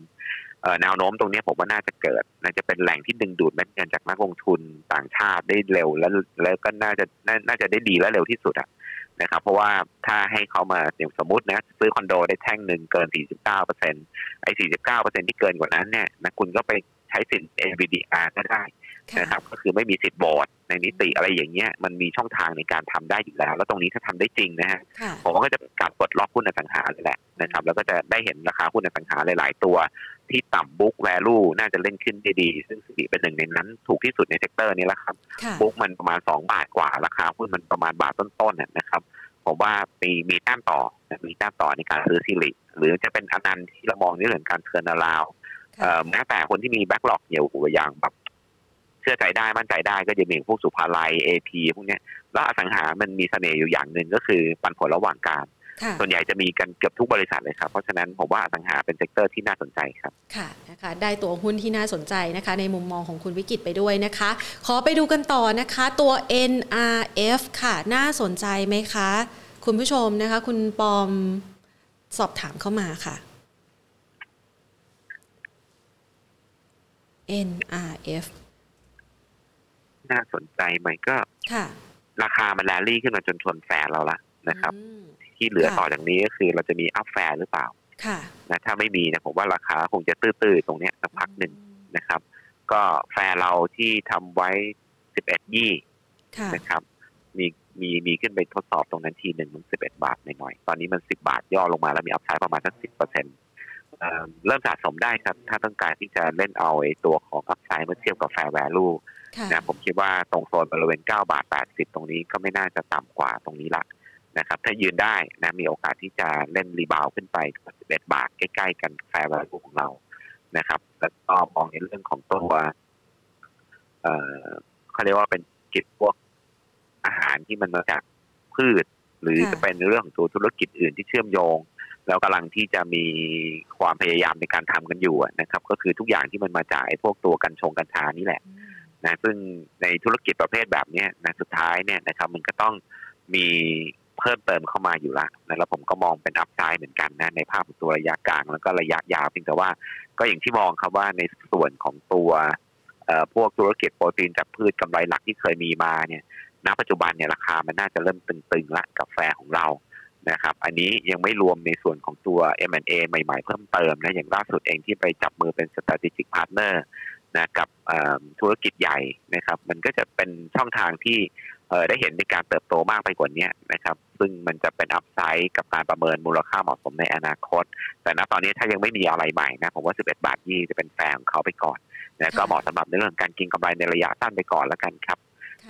S2: แนวโน้มตรงนี้ผมว่าน่าจะเกิดน่าจะเป็นแหล่งที่ดึงดูดเงินจากนักลงทุนต่างชาติได้เร็วแล้วแล้วก็น่าจะน่าจะได้ดีและเร็วที่สุดอะนะครับ เพราะว่าถ้าให้เขามาอย่างสมมตินะ ซื้อคอนโดได้แท่งหนึ่งเกิน 49เปอร์เซ็นต์ไอ้49เปอร์เซ็นที่เกินกว่านั้นเนี่ยนะคุณก็ไปใช้สิน NVDR ก็ได้ นะครับก็คือไม่มีสิทธิ์บอร์ดในนิติอะไรอย่างเงี้ยมันมีช่องทางในการทำได้อยู่แล้ว แล้วตรงนี้ถ้าทำได้จริงนะฮะผมก็จะการปลดล็อกหุ้นอสังหาเลยแหละนะครับ แล้วก็จะได้เห็นราคาหุ้นอสังหาหลาย ๆ ตัว ที่ต่ำ book value น่าจะเล่นขึ้นได้ดี ซึ่งสิริเป็นหนึ่งในนั้น ถูกที่สุดใน sector นี้แล้วครับ book มันประมาณ2บาทกว่า ราคาหุ้นมันประมาณบาทต้น ๆ นะครับผมว่ามีมีแต้มต่อมีแต้มต่อในการซื้อสิริหรือจะเป็นอนันดาที่เรามองในเรื่องการ turnaround แม้แต่คนที่มีแบ็กหลอกเหี่ยวอย่างแบบ เชื่อใจได้มั่นใจได้ก็จะมีพวกศุภาลัย AP พวกนี้แล้วอสังหามันมีเสน่ห์อยู่อย่างหนึ่งก็คือปันผลระหว่างการ ส่วนใหญ่จะมีกันเกือบทุกบริษัทเลยครับ เพราะฉะนั้นผมว่าอสังหาเป็น sector ที่น่าสนใจครับ
S1: ค่ะนะคะได้ตัวหุ้นที่น่าสนใจนะคะ ในมุมมองของคุณวิกิตไปด้วยนะคะ ขอไปดูกันต่อนะคะตัว NRF ค่ะน่าสนใจไหมคะ คุณผู้ชมนะคะ คุณปอมสอบถามเข้ามาค่ะ NRF
S2: น่าสนใจไหมก็ราคามันแรลลี่ขึ้นมาจนชนแฟร์เราละนะครับ ที่เหลือต่อจากนี้ก็คือเราจะมี up fair หรือเปล่านะถ้าไม่มีนะผมว่าราคาคงจะตื้อๆตรงนี้สักพักหนึ่งนะครับ ก็แฟร์เราที่ทำไว้สิบเอ็ดยี่นะครับ มีมีมีขึ้นไปทดสอบตรงนั้นทีหนึ่งมันสิบเอ็ดบาทหน่อยๆตอนนี้มันสิบบาทย่อลงมาแล้วมี upside ประมาณสักสิบเปอร์เซ็นต์เริ่มสะสมได้ครับ ถ้าต้องการที่จะเล่นเอาไอ้ตัวของ upside เมื่อเทียบกับ fair value นะผมคิดว่าตรงโซนบริเวณ 9 บาท 80 ตรงนี้ก็ไม่น่าจะต่ำกว่าตรงนี้ละนะครับ ถ้ายืนได้นะมีโอกาสที่จะเล่น rebound ขึ้นไป 11 บาทใกล้ๆกัน fair value ของเรานะครับ แล้วก็มองในเรื่องของตัวเอ่อเขาเรียกว่าเป็นกิจพวกอาหารที่มันมาจากพืช หรือจะเป็นเรื่องของตัวธุรกิจอื่นที่เชื่อมโยงแล้วกำลังที่จะมีความพยายามในการทำกันอยู่นะครับ ก็คือทุกอย่างที่มันมาจากพวกตัวกัญชงกัญชานี่แหละ นะซึ่งในธุรกิจประเภทแบบนี้นะสุดท้ายเนี่ยนะครับมันก็ต้องมีเพิ่มเติมเข้ามาอยู่ละนะแล้วผมก็มองเป็นอัพไซด์เหมือนกันนะในภาพตัวระยะกลางแล้วก็ระยะยาวเพียงแต่ว่าก็อย่างที่มองครับว่าในส่วนของตัวพวกธุรกิจโปรตีนจากพืชกำไรหลักที่เคยมีมาเนี่ยณปัจจุบันเนี่ยราคามันน่าจะเริ่มตึงๆละกับแฟของเรานะครับ อันนี้ยังไม่รวมในส่วนของตัว M&A ใหม่ๆ เพิ่มเติมนะอย่างล่าสุดเองที่ไปจับมือเป็น strategic partner นะกับธุรกิจใหญ่นะครับ มันก็จะเป็นช่องทางที่ได้เห็นในการเติบโตมากไปกว่านี้นะครับ ซึ่งมันจะเป็นอัพไซด์กับการประเมินมูลค่าเหมาะสมในอนาคต แต่ณตอนนี้ถ้ายังไม่มีอะไรใหม่นะผมว่า 11 บาทยี่จะเป็นแฟงเขาไปก่อนนะก็เหมาะสำหรับในเรื่องการกินกำไรในระยะสั้นไปก่อนแล้วกันครับ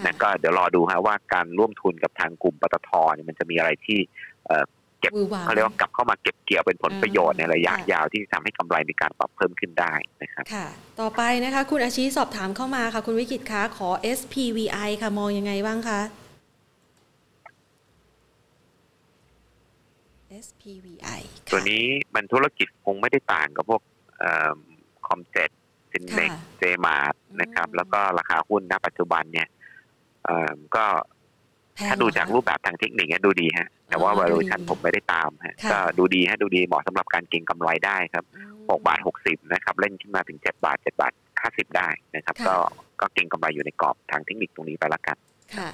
S2: นะก็เดี๋ยวรอดูฮะว่าการร่วมทุนกับทางกลุ่มปตทเนี่ยมันจะมีอะไรที่ เก็บเขาเรียกว่ากลับเข้ามาเก็บเกี่ยวเป็นผลประโยชน์ในระยะยาวที่ทำให้กำไรมีการปรับเพิ่มขึ้นได้นะครับ
S1: ค่ะ ต่อไปนะคะ คุณอาชีสอบถามเข้ามาค่ะ คุณวิกิตคะขอ SPVI ค่ะมองยังไงบ้างคะ SPVI
S2: ตัวนี้มันธุรกิจคงไม่ได้ต่างกับพวกคอมเซเว่น ซินเน็ค เจมาร์ทนะครับ แล้วก็ราคาหุ้นณปัจจุบันเนี่ยก็ ถ้าดูจากรูปแบบทางเทคนิคดูดีฮะ แต่ว่า valuation ผมไม่ได้ตามฮะก็ดูดีฮะดูดีเหมาะสำหรับการเก็งกำไรได้ครับ6บาท60นะครับเล่นขึ้นมาถึง7บาท7บาท50ได้นะครับ ก็ก็เก็งกำไรอยู่ในกรอบทางเทคนิคตรงนี้ไปละกัน
S1: ค่ะ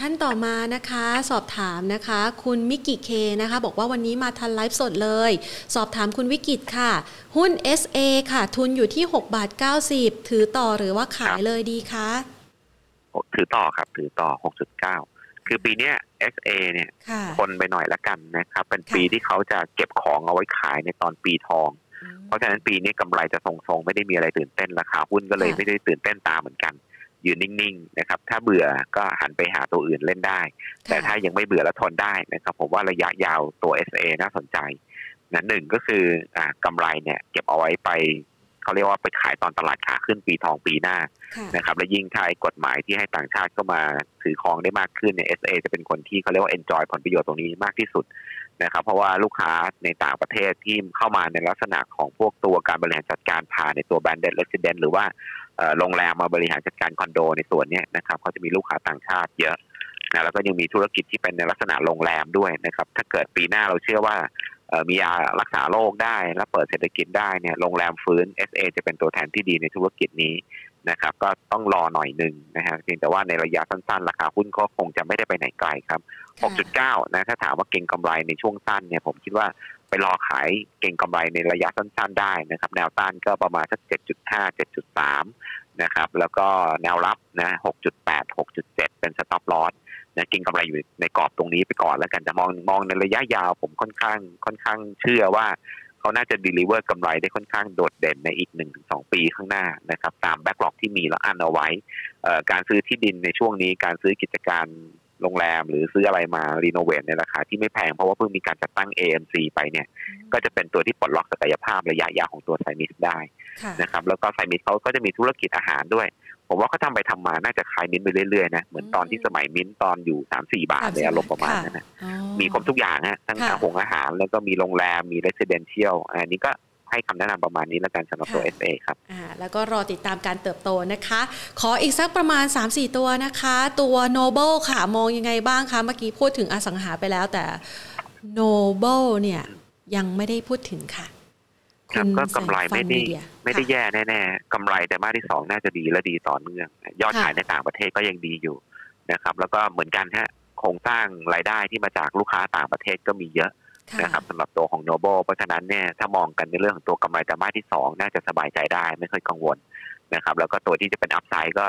S1: ท่านต่อมานะคะสอบถามนะคะ คุณมิกิเคนะคะ บอกว่าวันนี้มาทันไลฟ์สดเลย สอบถามคุณวิกิตค่ะ หุ้น SA ค่ะ ทุนอยู่ที่6บาท90 ถือต่อหรือว่าขายเลยดีคะ
S2: ถือต่อครับ ถือต่อ 6.9 คือปีนี้ SA เนี่ยคนไปหน่อยละกันนะครับ เป็นปีที่เขาจะเก็บของเอาไว้ขายในตอนปีทอง เพราะฉะนั้นปีนี้กำไรจะทรงๆ ไม่ได้มีอะไรตื่นเต้นราคาหุ้นก็เลยไม่ได้ตื่นเต้นตามเหมือนกันยืนนิ่งๆนะครับ ถ้าเบื่อก็หันไปหาตัวอื่นเล่นได้ แต่ถ้ายังไม่เบื่อแล้วทนได้นะครับ ผมว่าระยะยาวตัว SA น่าสนใจนะหนึ่งก็คืออ่ากำไรเนี่ย เก็บเอาไว้ไป เขาเรียกว่าไปขายตอนตลาดขาขึ้นปีทองปีหน้านะครับและยิ่งถ้าไอ้กฎหมายที่ให้ต่างชาติเข้ามาถือครองได้มากขึ้นเนี่ย SA จะเป็นคนที่เขาเรียกว่า enjoy ผลประโยชน์ตรงนี้มากที่สุดนะครับเพราะว่าลูกค้าในต่างประเทศที่เข้ามาในลักษณะของพวกตัวการบริหารจัดการผ่านในตัว branded resident หรือว่าโรงแรมมาบริหารจัดการคอนโดในส่วนนี้นะครับเขาจะมีลูกค้าต่างชาติเยอะนะแล้วก็ยังมีธุรกิจที่เป็นในลักษณะโรงแรมด้วยนะครับถ้าเกิดปีหน้าเราเชื่อว่า มียารักษาโรคได้และเปิดเศรษฐกิจได้เนี่ยโรงแรมฟื้น SA จะเป็นตัวแทนที่ดีในธุรกิจนี้นะครับ ก็ต้องรอหน่อยหนึ่งนะฮะเพียงแต่ว่าในระยะสั้นๆ ราคาหุ้นก็คงจะไม่ได้ไปไหนไกลครับ 6.9 นะถ้าถามว่าเก่งกำไรในช่วงสั้นเนี่ยผมคิดว่าไปรอขายเก่งกำไรในระยะสั้นๆ ได้นะครับ แนวต้านก็ประมาณสัก 7.5 7.3 นะครับ แล้วก็แนวรับนะ 6.8 6.7 เป็นสต็อปลอส นะกินกำไรอยู่ในกรอบตรงนี้ไปก่อนแล้วกันแต่มองมองในระยะยาวผมค่อนข้างค่อนข้างเชื่อว่าเขาน่าจะ deliver กำไรได้ค่อนข้างโดดเด่นในอีกหนึ่งถึงสองปีข้างหน้านะครับตาม backlog ที่มีแล้วอันเอาไว้ การซื้อที่ดินในช่วงนี้การซื้อกิจการโรงแรมหรือซื้ออะไรมา renovate ในราคาที่ไม่แพง เพราะว่าเพิ่งมีการจัดตั้ง AMC ไปเนี่ย ก็จะเป็นตัวที่ปลดล็อกศักยภาพระยะยาวของตัวไซมิสได้นะครับแล้วก็ไซมิสเขาก็จะมีธุรกิจอาหารด้วย ผมว่าเขาทำไปทำมาน่าจะคล้ายมิ้นไปเรื่อยๆนะเหมือนตอนที่สมัยมิ้นตอนอยู่สามสี่บาทเลยอารมณ์ประมาณนั้นนะมีครบทุกอย่างฮะทั้งอาหงอาหาร แล้วก็มีโรงแรมมี residential อันนี้ก็ให้คำแนะนำประมาณนี้แล้วกันสำหรับตัว SA ครับ
S1: อค่าแล้วก็รอติดตามการเติบโตนะคะ ขออีกสักประมาณ 3-4 ตัวนะคะ ตัว Noble ค่ะ มองยังไงบ้างคะ เมื่อกี้พูดถึงอสังหาไปแล้วแต่ Noble เนี่ยยังไม่ได้พูดถึงค่ะ
S2: ครับก็กำไรไม่ได้ไม่ได้แย่แน่ๆกำไรไตรมาสที่สองน่าจะดีและดีต่อเนื่อง ยอดขายในต่างประเทศก็ยังดีอยู่นะครับ แล้วก็เหมือนกันฮะโครงสร้างรายได้ที่มาจากลูกค้าต่างประเทศก็มีเยอะนะครับสำหรับตัวของ Noble เพราะฉะนั้นเนี่ยถ้ามองกันในเรื่องของตัวกำไรไตรมาสที่สองน่าจะสบายใจได้ไม่ค่อยกังวลนะครับ แล้วก็ตัวที่จะเป็น upside ก็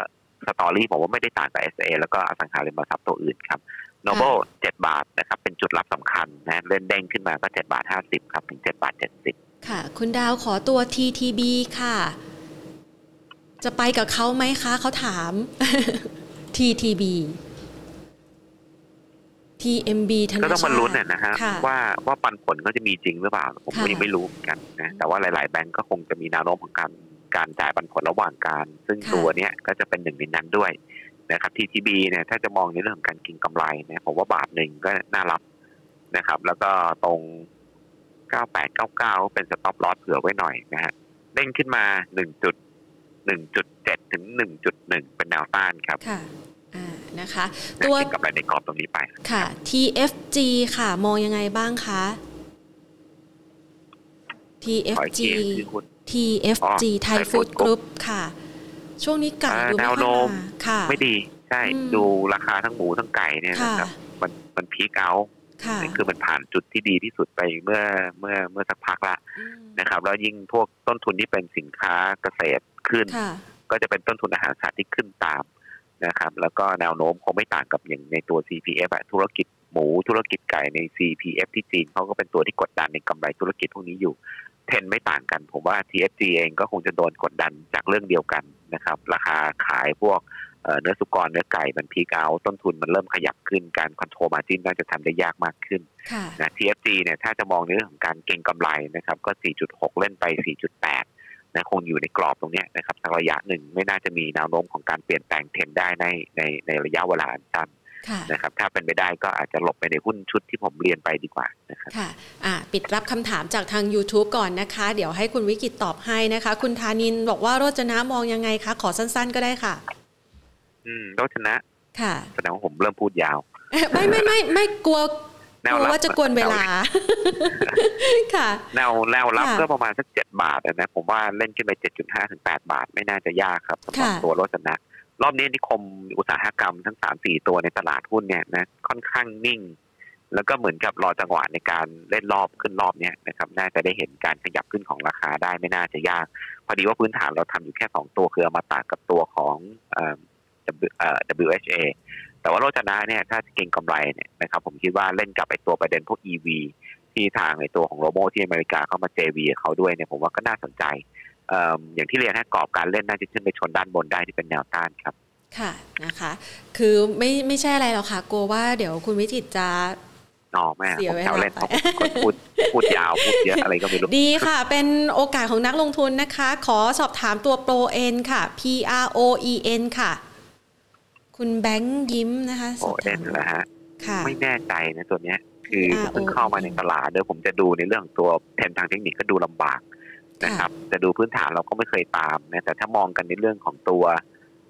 S2: story ผมว่าไม่ได้ต่างกับ SA แล้วก็อสังหาริมทรัพย์ตัวอื่นครับ Noble เจ็ดบาทนะครับเป็นจุดรับสำคัญนะเล่นเด้งขึ้นมาก็เจ็ดบาทห้าสิบครับถึงเจ็ดบาทเจ็ดสิบ
S1: ค่ะ คุณดาวขอตัว TTB ค่ะ จะไปกับเขาไหมคะ เขาถาม TTB TMB ธนา
S2: ก็ต้องมาลุ้นนะฮะว่าว่าปันผลก็จะมีจริงหรือเปล่า ผมยังไม่รู้เหมือนกันนะแต่ว่าหลาย ๆ แบงก์ก็คงจะมีแนวโน้มของการการจ่ายปันผลระหว่างการ ซึ่งตัวเนี้ยก็จะเป็นหนึ่งในนั้นด้วยนะครับ TTB เนี่ยถ้าจะมองในเรื่องของการกินกำไรนะผมว่าบาทหนึ่งก็น่ารับนะครับ แล้วก็ตรง 9899 เป็นสต็อปลอสเผื่อไว้หน่อยนะฮะเด้งขึ้นมา1จุด1.7 ถึง 1.1 เป็นแนวต้านครับ
S1: ค่ะนะคะ
S2: ตัวกับอะไรในกรอบตรงนี้ไป
S1: ค่ะ TFG ค่ะ มองยังไงบ้างคะ TFG TFG ไทยฟู้ดกรุ๊ปค่ะ ช่วงนี้ไก่ดู
S2: ไม่ค่อยมาค่ะ ไม่ดี ใช่ ดูราคาทั้งหมูทั้งไก่เนี่ยนะครับ มันมันพีคเอา คือมันผ่านจุดที่ดีที่สุดไปเมื่อเมื่อเมื่อสักพักละนะครับ แล้วยิ่งพวกต้นทุนที่เป็นสินค้าเกษตรขึ้น ก็จะเป็นต้นทุนอาหารสัตว์ที่ขึ้นตามนะครับ แล้วก็แนวโน้มคงไม่ต่างกับอย่างในตัว CPF อะธุรกิจหมูธุรกิจไก่ใน CPF ที่จีนเขาก็เป็นตัวที่กดดันในกำไรธุรกิจพวกนี้อยู่เทรนไม่ต่างกัน ผมว่า TFG เองก็คงจะโดนกดดันจากเรื่องเดียวกันนะครับ ราคาขายพวก เนื้อสุกรเนื้อไก่มันพีกเอาต้นทุนมันเริ่มขยับขึ้นการคอนโทรลมาจินน่าจะทำได้ยากมากขึ้นนะ TFG เนี่ยถ้าจะมองในเรื่องของการเก็งกำไรนะครับก็ 4.6 เล่นไป 4.8 นะคงอยู่ในกรอบตรงนี้นะครับสักระยะหนึ่งไม่น่าจะมีแนวโน้มของการเปลี่ยนแปลงเทรนได้ในในในระยะเวลาอันสั้นนะครับถ้าเป็นไปได้ก็อาจจะหลบไปในหุ้นชุดที่ผมเรียนไปดีกว่านะครับ
S1: ค่ะอ่าปิดรับคำถามจากทาง YouTube ก่อนนะคะ เดี๋ยวให้คุณวิกิตตอบให้นะคะ คุณธานินบอกว่าโรจนะมองยังไงคะ ขอสั้นๆก็ได้ค่ะ
S2: อืมโรจนะ
S1: ค่ะ
S2: แสดงว่าผมเริ่มพูดยาว
S1: ไม่ไม่ไม่ไม่กลัวกลัวว่าจะกวนเวลา ค่ะ
S2: แนวแนวรับก็ประมาณสักเจ็ดบาทนะผมว่าเล่นขึ้นไปเจ็ดจุดห้าถึงแปดบาท ไม่น่าจะยากครับสำหรับตัวโรจนะรอบนี้นิคมอุตสาหกรรมทั้งสามสี่ตัวในตลาดหุ้นเนี่ยนะค่อนข้างนิ่ง แล้วก็เหมือนกับรอจังหวะในการเล่นรอบขึ้นรอบเนี้ยนะครับน่าจะได้เห็นการขยับขึ้นของราคาได้ไม่น่าจะยาก พอดีว่าพื้นฐานเราทำอยู่แค่สองตัวคือมาตากับตัวของเอ่อ WHA แต่ว่าโรจนะเนี่ยถ้าเก่งกำไรเนี่ยนะครับผมคิดว่าเล่นกับไอตัวประเด็นพวก EV ที่ทางในตัวของโรโมที่อเมริกาเข้ามา JV เขาด้วยเนี่ยผมว่าก็น่าสนใจอย่างที่เรียนให้กรอบการเล่นน่าจะขึ้นไปชนด้านบนได้ที่เป็นแนวต้านครับ
S1: ค่ะนะคะ คือไม่ไม่ใช่อะไรหรอกค่ะ กลัวว่าเดี๋ยวคุณวิจิตจะ
S2: นอแม่ผมแถวเล่นคนพูดพูดยาวพูดเยอะอะไรก็ไม่รู้
S1: ดีค่ะ เป็นโอกาสของนักลงทุนนะคะ ขอสอบถามตัวโปรเอ็นค่ะ P R O E N ค่ะ คุณแบงค์ยิ้มนะคะ
S2: โปรเอ็นเหรอฮะไม่แน่ใจนะตัวเนี้ย คือเพิ่งเข้ามาในตลาดเดี๋ยวผมจะดูในเรื่องตัวแทนทางเทคนิคก็ดูลำบากนะครับจะดูพื้นฐานเราก็ไม่เคยตามนะแต่ถ้ามองกันในเรื่องของตัว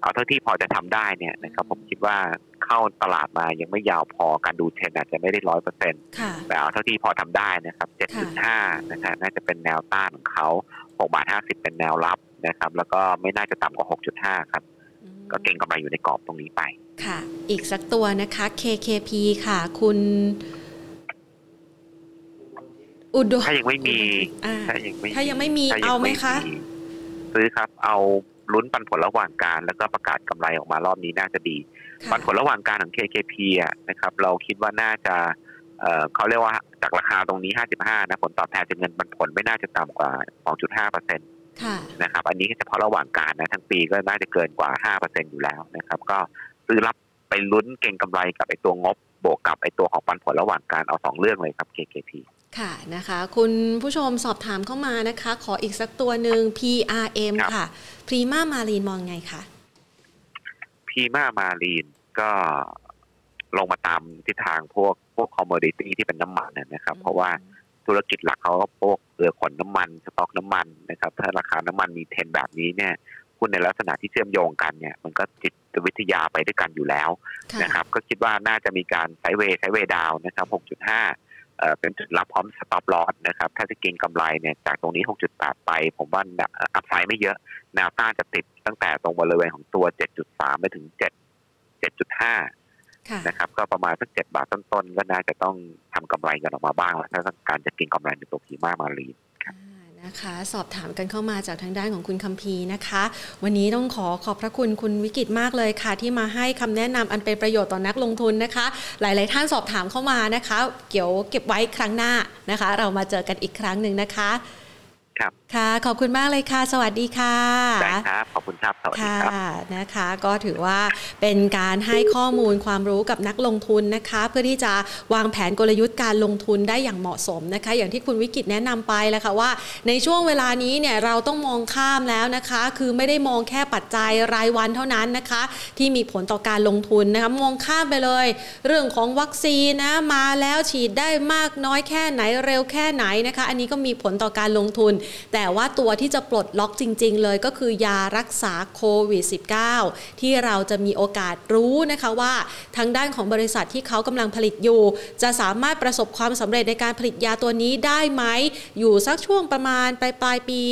S2: เอาเท่าที่พอจะทำได้เนี่ยนะครับผมคิดว่าเข้าตลาดมายังไม่ยาวพอการดูเทรนอาจจะไม่ได้ร้อยเปอร์เซ็นต์แต่เอาเท่าที่พอทำได้นะครับเจ็ดจุดห้านะครับน่าจะเป็นแนวต้านของเขาหกบาทห้าสิบเป็นแนวรับนะครับ แล้วก็ไม่น่าจะต่ำกว่าหกจุดห้าครับ ก็เก่งกำไรอยู่ในกรอบตรงนี้ไป
S1: ค่ะ อีกสักตัวนะคะ KKP ค่ะ คุณอุด
S2: ถ้ายังไม่มี
S1: ถ้ายังไม่ถ้ายังไม่มีเอาไหมคะ
S2: ซื้อครับ เอาลุ้นปันผลระหว่างการ แล้วก็ประกาศกำไรออกมารอบนี้น่าจะดี ปันผลระหว่างการของ KKP อะนะครับ เราคิดว่าน่าจะเเขาเรียกว่าจากราคาตรงนี้ 55 นะ ผลตอบแทนจากเงินปันผลไม่น่าจะต่ำกว่า 2.5เปอร์เซ็นต์ นะครับ อันนี้เฉพาะระหว่างการนะทั้งปีก็น่าจะเกินกว่า5เปอร์เซ็นต์อยู่แล้วนะครับ ก็ซื้อรับไปลุ้นเก่งกำไรกับไอ้ตัวงบบวกกับไอ้ตัวของปันผลระหว่างการเอาสองเรื่องเลยครับ KKP
S1: ค่ะนะคะ คุณผู้ชมสอบถามเข้ามานะคะ ขออีกสักตัวหนึ่ง PRM ค่ะพรีมามารีนมองไงคะ
S2: พรีมามารีนก็ลงมาตามทิศทางพวกพวก commodity ที่เป็นน้ำมันนะครับ เพราะว่า ธุรกิจหลักเขาก็พวกเรือขนน้ำมันสต็อกน้ำมันนะครับ ถ้าราคาน้ำมันมีเทรนแบบนี้เนี่ยหุ้นในลักษณะที่เชื่อมโยงกันเนี่ย มันก็จิตวิทยาไปด้วยกันอยู่แล้วนะครับ ก็คิดว่าน่าจะมีการไซเวย์ไซเวย์ดาวนะครับ 6.5 เป็นจุดรับพร้อม stop loss นะครับ ถ้าจะเก็งกำไรเนี่ยจากตรงนี้ 6.8 ไป ผมว่าอัพไซด์ไม่เยอะแนวต้านจะติดตั้งแต่ตรงบริเวณของตัว 7.3 ไปถึง 7 7.5 นะครับก็ประมาณสัก7บาทต้นๆก็น่าจะต้องทำกำไรกันออกมาบ้างแล้วถ้าการจะเก็งกำไรในตัวพีมามารีน
S1: นะคะสอบถามกันเข้ามาจากทางด้านของคุณคัมพีนะคะ วันนี้ต้องขอขอบพระคุณคุณวิกิตมากเลยค่ะ ที่มาให้คำแนะนำอันเป็นประโยชน์ต่อนักลงทุนนะคะ หลาย ๆ ท่านสอบถามเข้ามานะคะ เกี่ยวเก็บไว้ครั้งหน้านะคะ เรามาเจอกันอีกครั้งหนึ่งนะคะ
S2: ครับ
S1: ค่ะ ขอบคุณมากเลยค่ะ สวัสดีค่ะ
S2: ได้ครับ ขอบคุณครับ สวัสดีครับ
S1: นะคะ ก็ถือว่าเป็นการให้ข้อมูลความรู้กับนักลงทุนนะคะ เพื่อที่จะวางแผนกลยุทธ์การลงทุนได้อย่างเหมาะสมนะคะ อย่างที่คุณวิกิตแนะนำไปแล้วค่ะว่า ในช่วงเวลานี้เนี่ยเราต้องมองข้ามแล้วนะคะ คือไม่ได้มองแค่ปัจจัยรายวันเท่านั้นนะคะ ที่มีผลต่อการลงทุนนะคะ มองข้ามไปเลย เรื่องของวัคซีนนะมาแล้วฉีดได้มากน้อยแค่ไหนเร็วแค่ไหนนะคะ อันนี้ก็มีผลต่อการลงทุนแแต่ว่าตัวที่จะปลดล็อกจริง ๆ เลยก็คือยารักษาโควิด -19 ที่เราจะมีโอกาสรู้นะคะว่าทางด้านของบริษัทที่เขากำลังผลิตอยู่ จะสามารถประสบความสำเร็จในการผลิตยาตัวนี้ได้ไหม อยู่สักช่วงประมาณปลายปลายปี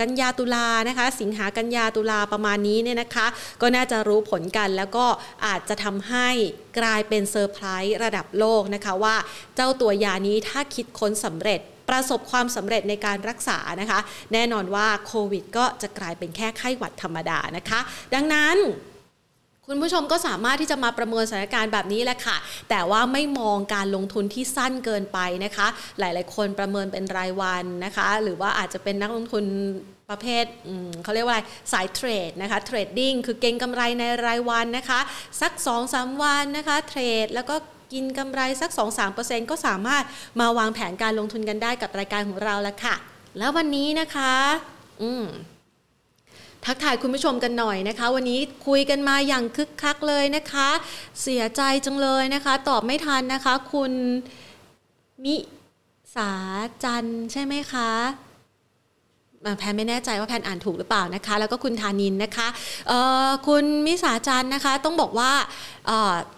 S1: กันยาตุลานะคะ สิงหากันยาตุลาประมาณนี้เนี่ยนะคะ ก็น่าจะรู้ผลกันแล้วก็อาจจะทำให้กลายเป็นเซอร์ไพรส์ระดับโลกนะคะว่าเจ้าตัวยานี้ถ้าคิดค้นสำเร็จ ประสบความสำเร็จในการรักษานะคะ แน่นอนว่าโควิดก็จะกลายเป็นแค่ไข้หวัดธรรมดานะคะ ดังนั้นคุณผู้ชมก็สามารถที่จะมาประเมินสถานการณ์แบบนี้แหละค่ะ แต่ว่าไม่มองการลงทุนที่สั้นเกินไปนะคะ หลายๆ คนประเมินเป็นรายวันนะคะ หรือว่าอาจจะเป็นนักลงทุนประเภทเขาเรียกว่าสายเทรดนะคะเทรดดิ้งคือเก็งกำไรในรายวันนะคะ สัก 2-3 วันนะคะเทรดแล้วก็ กินกำไรสัก 2-3%ก็สามารถมาวางแผนการลงทุนกันได้กับรายการของเราแล้วค่ะ แล้ววันนี้นะคะ อืมทักทายคุณผู้ชมกันหน่อยนะคะ วันนี้คุยกันมาอย่างคึกคักเลยนะคะ เสียใจจังเลยนะคะ ตอบไม่ทันนะคะ คุณมิสาจันใช่ไหมคะแพนไม่แน่ใจว่าแพนอ่านถูกหรือเปล่านะคะ แล้วก็คุณธานินนะคะคุณมิสาจันนะคะ ต้องบอกว่า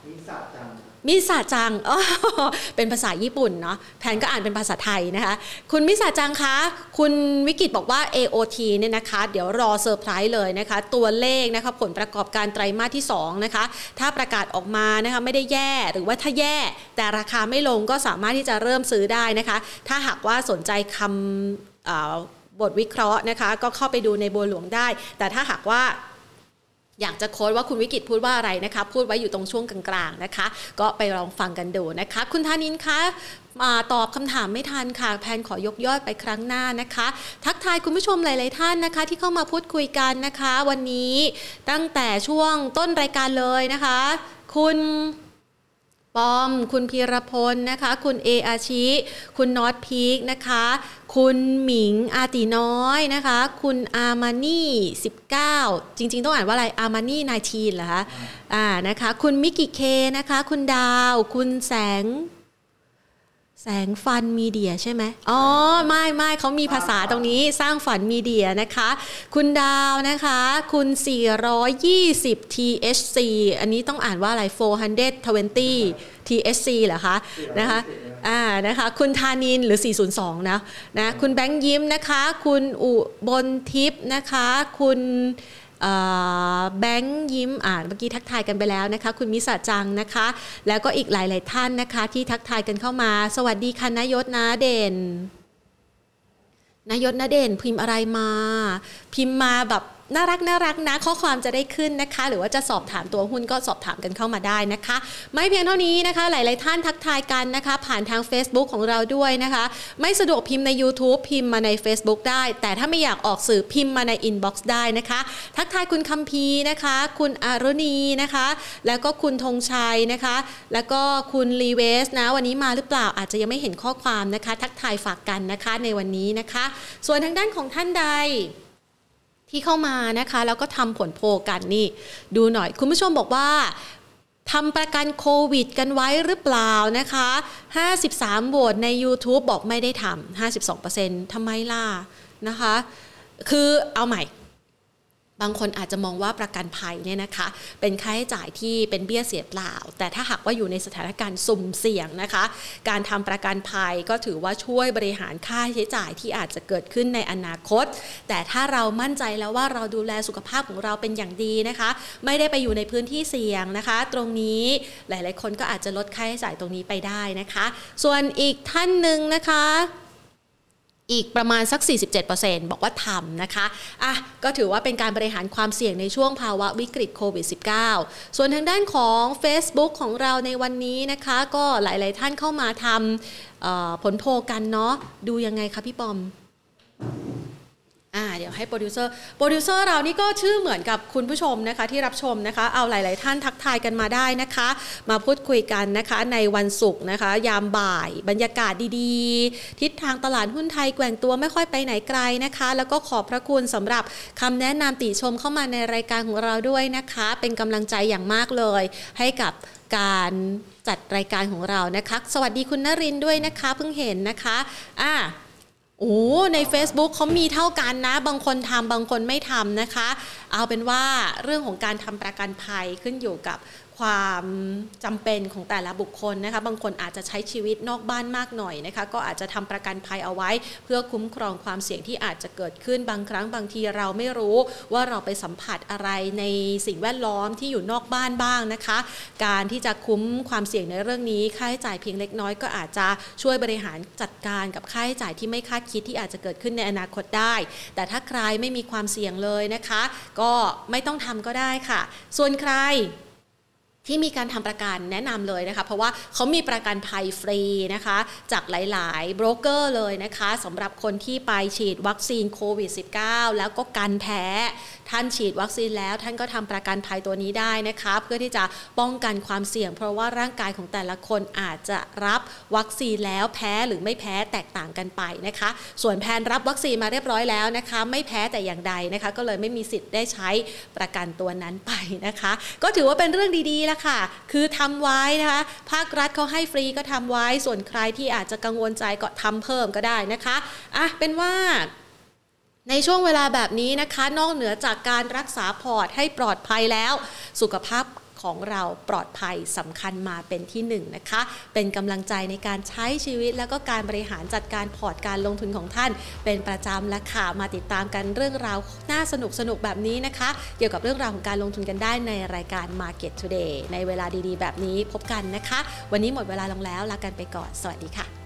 S1: มิสาจัน มิสาจังเป็นภาษาญี่ปุ่นเนาะแพนก็อ่านเป็นภาษาไทยนะคะ คุณมิสาจังคะ คุณวิกิตบอกว่า AOT เนี่ยนะคะ เดี๋ยวรอเซอร์ไพรส์เลยนะคะ ตัวเลขนะคะผลประกอบการไตรมาสที่2นะคะ ถ้าประกาศออกมานะคะไม่ได้แย่หรือว่าถ้าแย่แต่ราคาไม่ลงก็สามารถที่จะเริ่มซื้อได้นะคะ ถ้าหากว่าสนใจคำบทวิเคราะห์นะคะ ก็เข้าไปดูในบัวหลวงได้ แต่ถ้าหากว่า อยากจะโค้ดว่าคุณวิกิตพูดว่าอะไรนะคะ พูดไว้อยู่ตรงช่วงกลางๆนะคะ ก็ไปลองฟังกันดูนะคะ คุณธานินคะมาตอบคำถามไม่ทันค่ะ แพนขอยกยอดไปครั้งหน้านะคะ ทักทายคุณผู้ชมหลาย ๆ ท่านนะคะ ที่เข้ามาพูดคุยกันนะคะ วันนี้ตั้งแต่ช่วงต้นรายการเลยนะคะ คุณ ปอม คุณพีรพลนะคะ คุณเออาชิ คุณนอตพีกนะคะ คุณหมิงอาติน้อยนะคะ คุณอามานี่19 จริง ๆ ต้องอ่านว่าอะไรอามานี่นายทีนเหรอคะอ่านะคะ คุณมิกิเคนะคะ คุณดาว คุณแสง แสงฟันมีเดียใช่ไหมอ๋อ ไม่ไม่เขามีภาษาตรงนี้สร้างฝันมีเดียนะคะ คุณดาวนะคะ คุณ 420 THC อันนี้ต้องอ่านว่าอะไร 420 THC เหรอคะ นะคะอ่านะคะ คุณธานินหรือ 402 นะนะ คุณแบงค์ยิ้มนะคะ คุณอุบลทิพย์นะคะ คุณ แบงค์ยิ้มอ่านเมื่อกี้ทักทายกันไปแล้วนะคะ คุณมิสาจังนะคะ แล้วก็อีกหลาย ๆ ท่านนะคะ ที่ทักทายกันเข้ามา สวัสดีค่ะนายศนะเด่นนายศนะเด่นพิมพ์อะไรมา พิมพ์มาแบบ น่ารักน่ารักนะ ข้อความจะได้ขึ้นนะคะ หรือว่าจะสอบถามตัวหุ้นก็สอบถามกันเข้ามาได้นะคะ ไม่เพียงเท่านี้นะคะ หลาย ๆ ท่านทักทายกันนะคะ ผ่านทาง Facebook ของเราด้วยนะคะ ไม่สะดวกพิมพ์ใน YouTube พิมพ์มาใน Facebook ได้ แต่ถ้าไม่อยากออกสื่อพิมพ์มาใน Inbox ได้นะคะ ทักทายคุณคัมพีนะคะ คุณอารุณีนะคะ แล้วก็คุณธงชัยนะคะ แล้วก็คุณรีเวสนะวันนี้มาหรือเปล่าอาจจะยังไม่เห็นข้อความนะคะ ทักทายฝากกันนะคะในวันนี้นะคะ ส่วนทางด้านของท่านใด ที่เข้ามานะคะ แล้วก็ทำผลโพกันนี่ ดูหน่อย คุณผู้ชมบอกว่าทำประกันโควิดกันไว้หรือเปล่านะคะ 53โหวตใน YouTube บอกไม่ได้ทำ52%ทำไมล่ะนะคะ คือเอาใหม่ บางคนอาจจะมองว่าประกันภัยเนี่ยนะคะ เป็นค่าใช้จ่ายที่เป็นเบี้ยเสียเปล่า แต่ถ้าหากว่าอยู่ในสถานการณ์สุ่มเสี่ยงนะคะ การทำประกันภัยก็ถือว่าช่วยบริหารค่าใช้จ่ายที่อาจจะเกิดขึ้นในอนาคต แต่ถ้าเรามั่นใจแล้วว่าเราดูแลสุขภาพของเราเป็นอย่างดีนะคะ ไม่ได้ไปอยู่ในพื้นที่เสี่ยงนะคะ ตรงนี้หลาย ๆ คนก็อาจจะลดค่าใช้จ่ายตรงนี้ไปได้นะคะ ส่วนอีกท่านหนึ่งนะคะ อีกประมาณสัก 47%บอกว่าทำนะคะ อะ ก็ถือว่าเป็นการบริหารความเสี่ยงในช่วงภาวะวิกฤตโควิด -19 ส่วนทางด้านของ Facebook ของเราในวันนี้นะคะ ก็หลาย ๆ ท่านเข้ามาทำผลโพลกันเนาะ ดูยังไงคะพี่ปอม อ่าเดี๋ยวให้โปรดิวเซอร์โปรดิวเซอร์เรานี่ก็ชื่อเหมือนกับคุณผู้ชมนะคะที่รับชมนะคะ เอาหลาย ๆ ท่านทักทายกันมาได้นะคะ มาพูดคุยกันนะคะในวันศุกร์นะคะ ยามบ่าย บรรยากาศดีๆ ทิศทางตลาดหุ้นไทยแกว่งตัวไม่ค่อยไปไหนไกลนะคะ แล้วก็ขอบพระคุณสำหรับคำแนะนำติชมเข้ามาในรายการของเราด้วยนะคะ เป็นกำลังใจอย่างมากเลย ให้กับการจัดรายการของเรานะคะ สวัสดีคุณนรินด้วยนะคะเพิ่งเห็นนะคะอ่า โอ้ใน Facebook เขามีเท่ากันนะ บางคนทำบางคนไม่ทำนะคะ เอาเป็นว่าเรื่องของการทำประกันภัยขึ้นอยู่กับ ความจำเป็นของแต่ละบุคคลนะคะ บางคนอาจจะใช้ชีวิตนอกบ้านมากหน่อยนะคะ ก็อาจจะทำประกันภัยเอาไว้ เพื่อคุ้มครองความเสี่ยงที่อาจจะเกิดขึ้นบางครั้งบางทีเราไม่รู้ว่าเราไปสัมผัสอะไรในสิ่งแวดล้อมที่อยู่นอกบ้านบ้างนะคะ การที่จะคุ้มความเสี่ยงในเรื่องนี้ค่าใช้จ่ายเพียงเล็กน้อยก็อาจจะช่วยบริหารจัดการกับค่าใช้จ่ายที่ไม่คาดคิดที่อาจจะเกิดขึ้นในอนาคตได้ แต่ถ้าใครไม่มีความเสี่ยงเลยนะคะ ก็ไม่ต้องทำก็ได้ค่ะ ส่วนใคร ที่มีการทำประกันแนะนำเลยนะคะ เพราะว่าเขามีประกันภัยฟรีนะคะ จากหลาย ๆ โบรกเกอร์เลยนะคะสำหรับคนที่ไปฉีดวัคซีนโควิด -19 แล้วก็กันแพ้ ท่านฉีดวัคซีนแล้ว ท่านก็ทำประกันภัยตัวนี้ได้นะคะ เพื่อที่จะป้องกันความเสี่ยง เพราะว่าร่างกายของแต่ละคนอาจจะรับวัคซีนแล้วแพ้หรือไม่แพ้แตกต่างกันไปนะคะ ส่วนแพนรับวัคซีนมาเรียบร้อยแล้วนะคะ ไม่แพ้แต่อย่างใดนะคะ ก็เลยไม่มีสิทธิ์ได้ใช้ประกันตัวนั้นไปนะคะ ก็ถือว่าเป็นเรื่องดีๆแล้วค่ะ คือทำไว้นะคะ ภาครัฐเขาให้ฟรีก็ทำไว้ ส่วนใครที่อาจจะกังวลใจก็ทำเพิ่มก็ได้นะคะ อะ เป็นว่าในช่วงเวลาแบบนี้นะคะ นอกเหนือจากการรักษาพอร์ตให้ปลอดภัยแล้ว สุขภาพ ของเราปลอดภัยสำคัญมาเป็นที่หนึ่งนะคะ เป็นกำลังใจในการใช้ชีวิต แล้วก็การบริหารจัดการพอร์ตการลงทุนของท่าน เป็นประจำและค่ะมาติดตามกันเรื่องราวน่าสนุกสนุกแบบนี้นะคะ เกี่ยวกับเรื่องราวของการลงทุนกันได้ในรายการ Market Today ในเวลาดีๆ แบบนี้พบกันนะคะ วันนี้หมดเวลาลงแล้วลากันไปก่อน สวัสดีค่ะ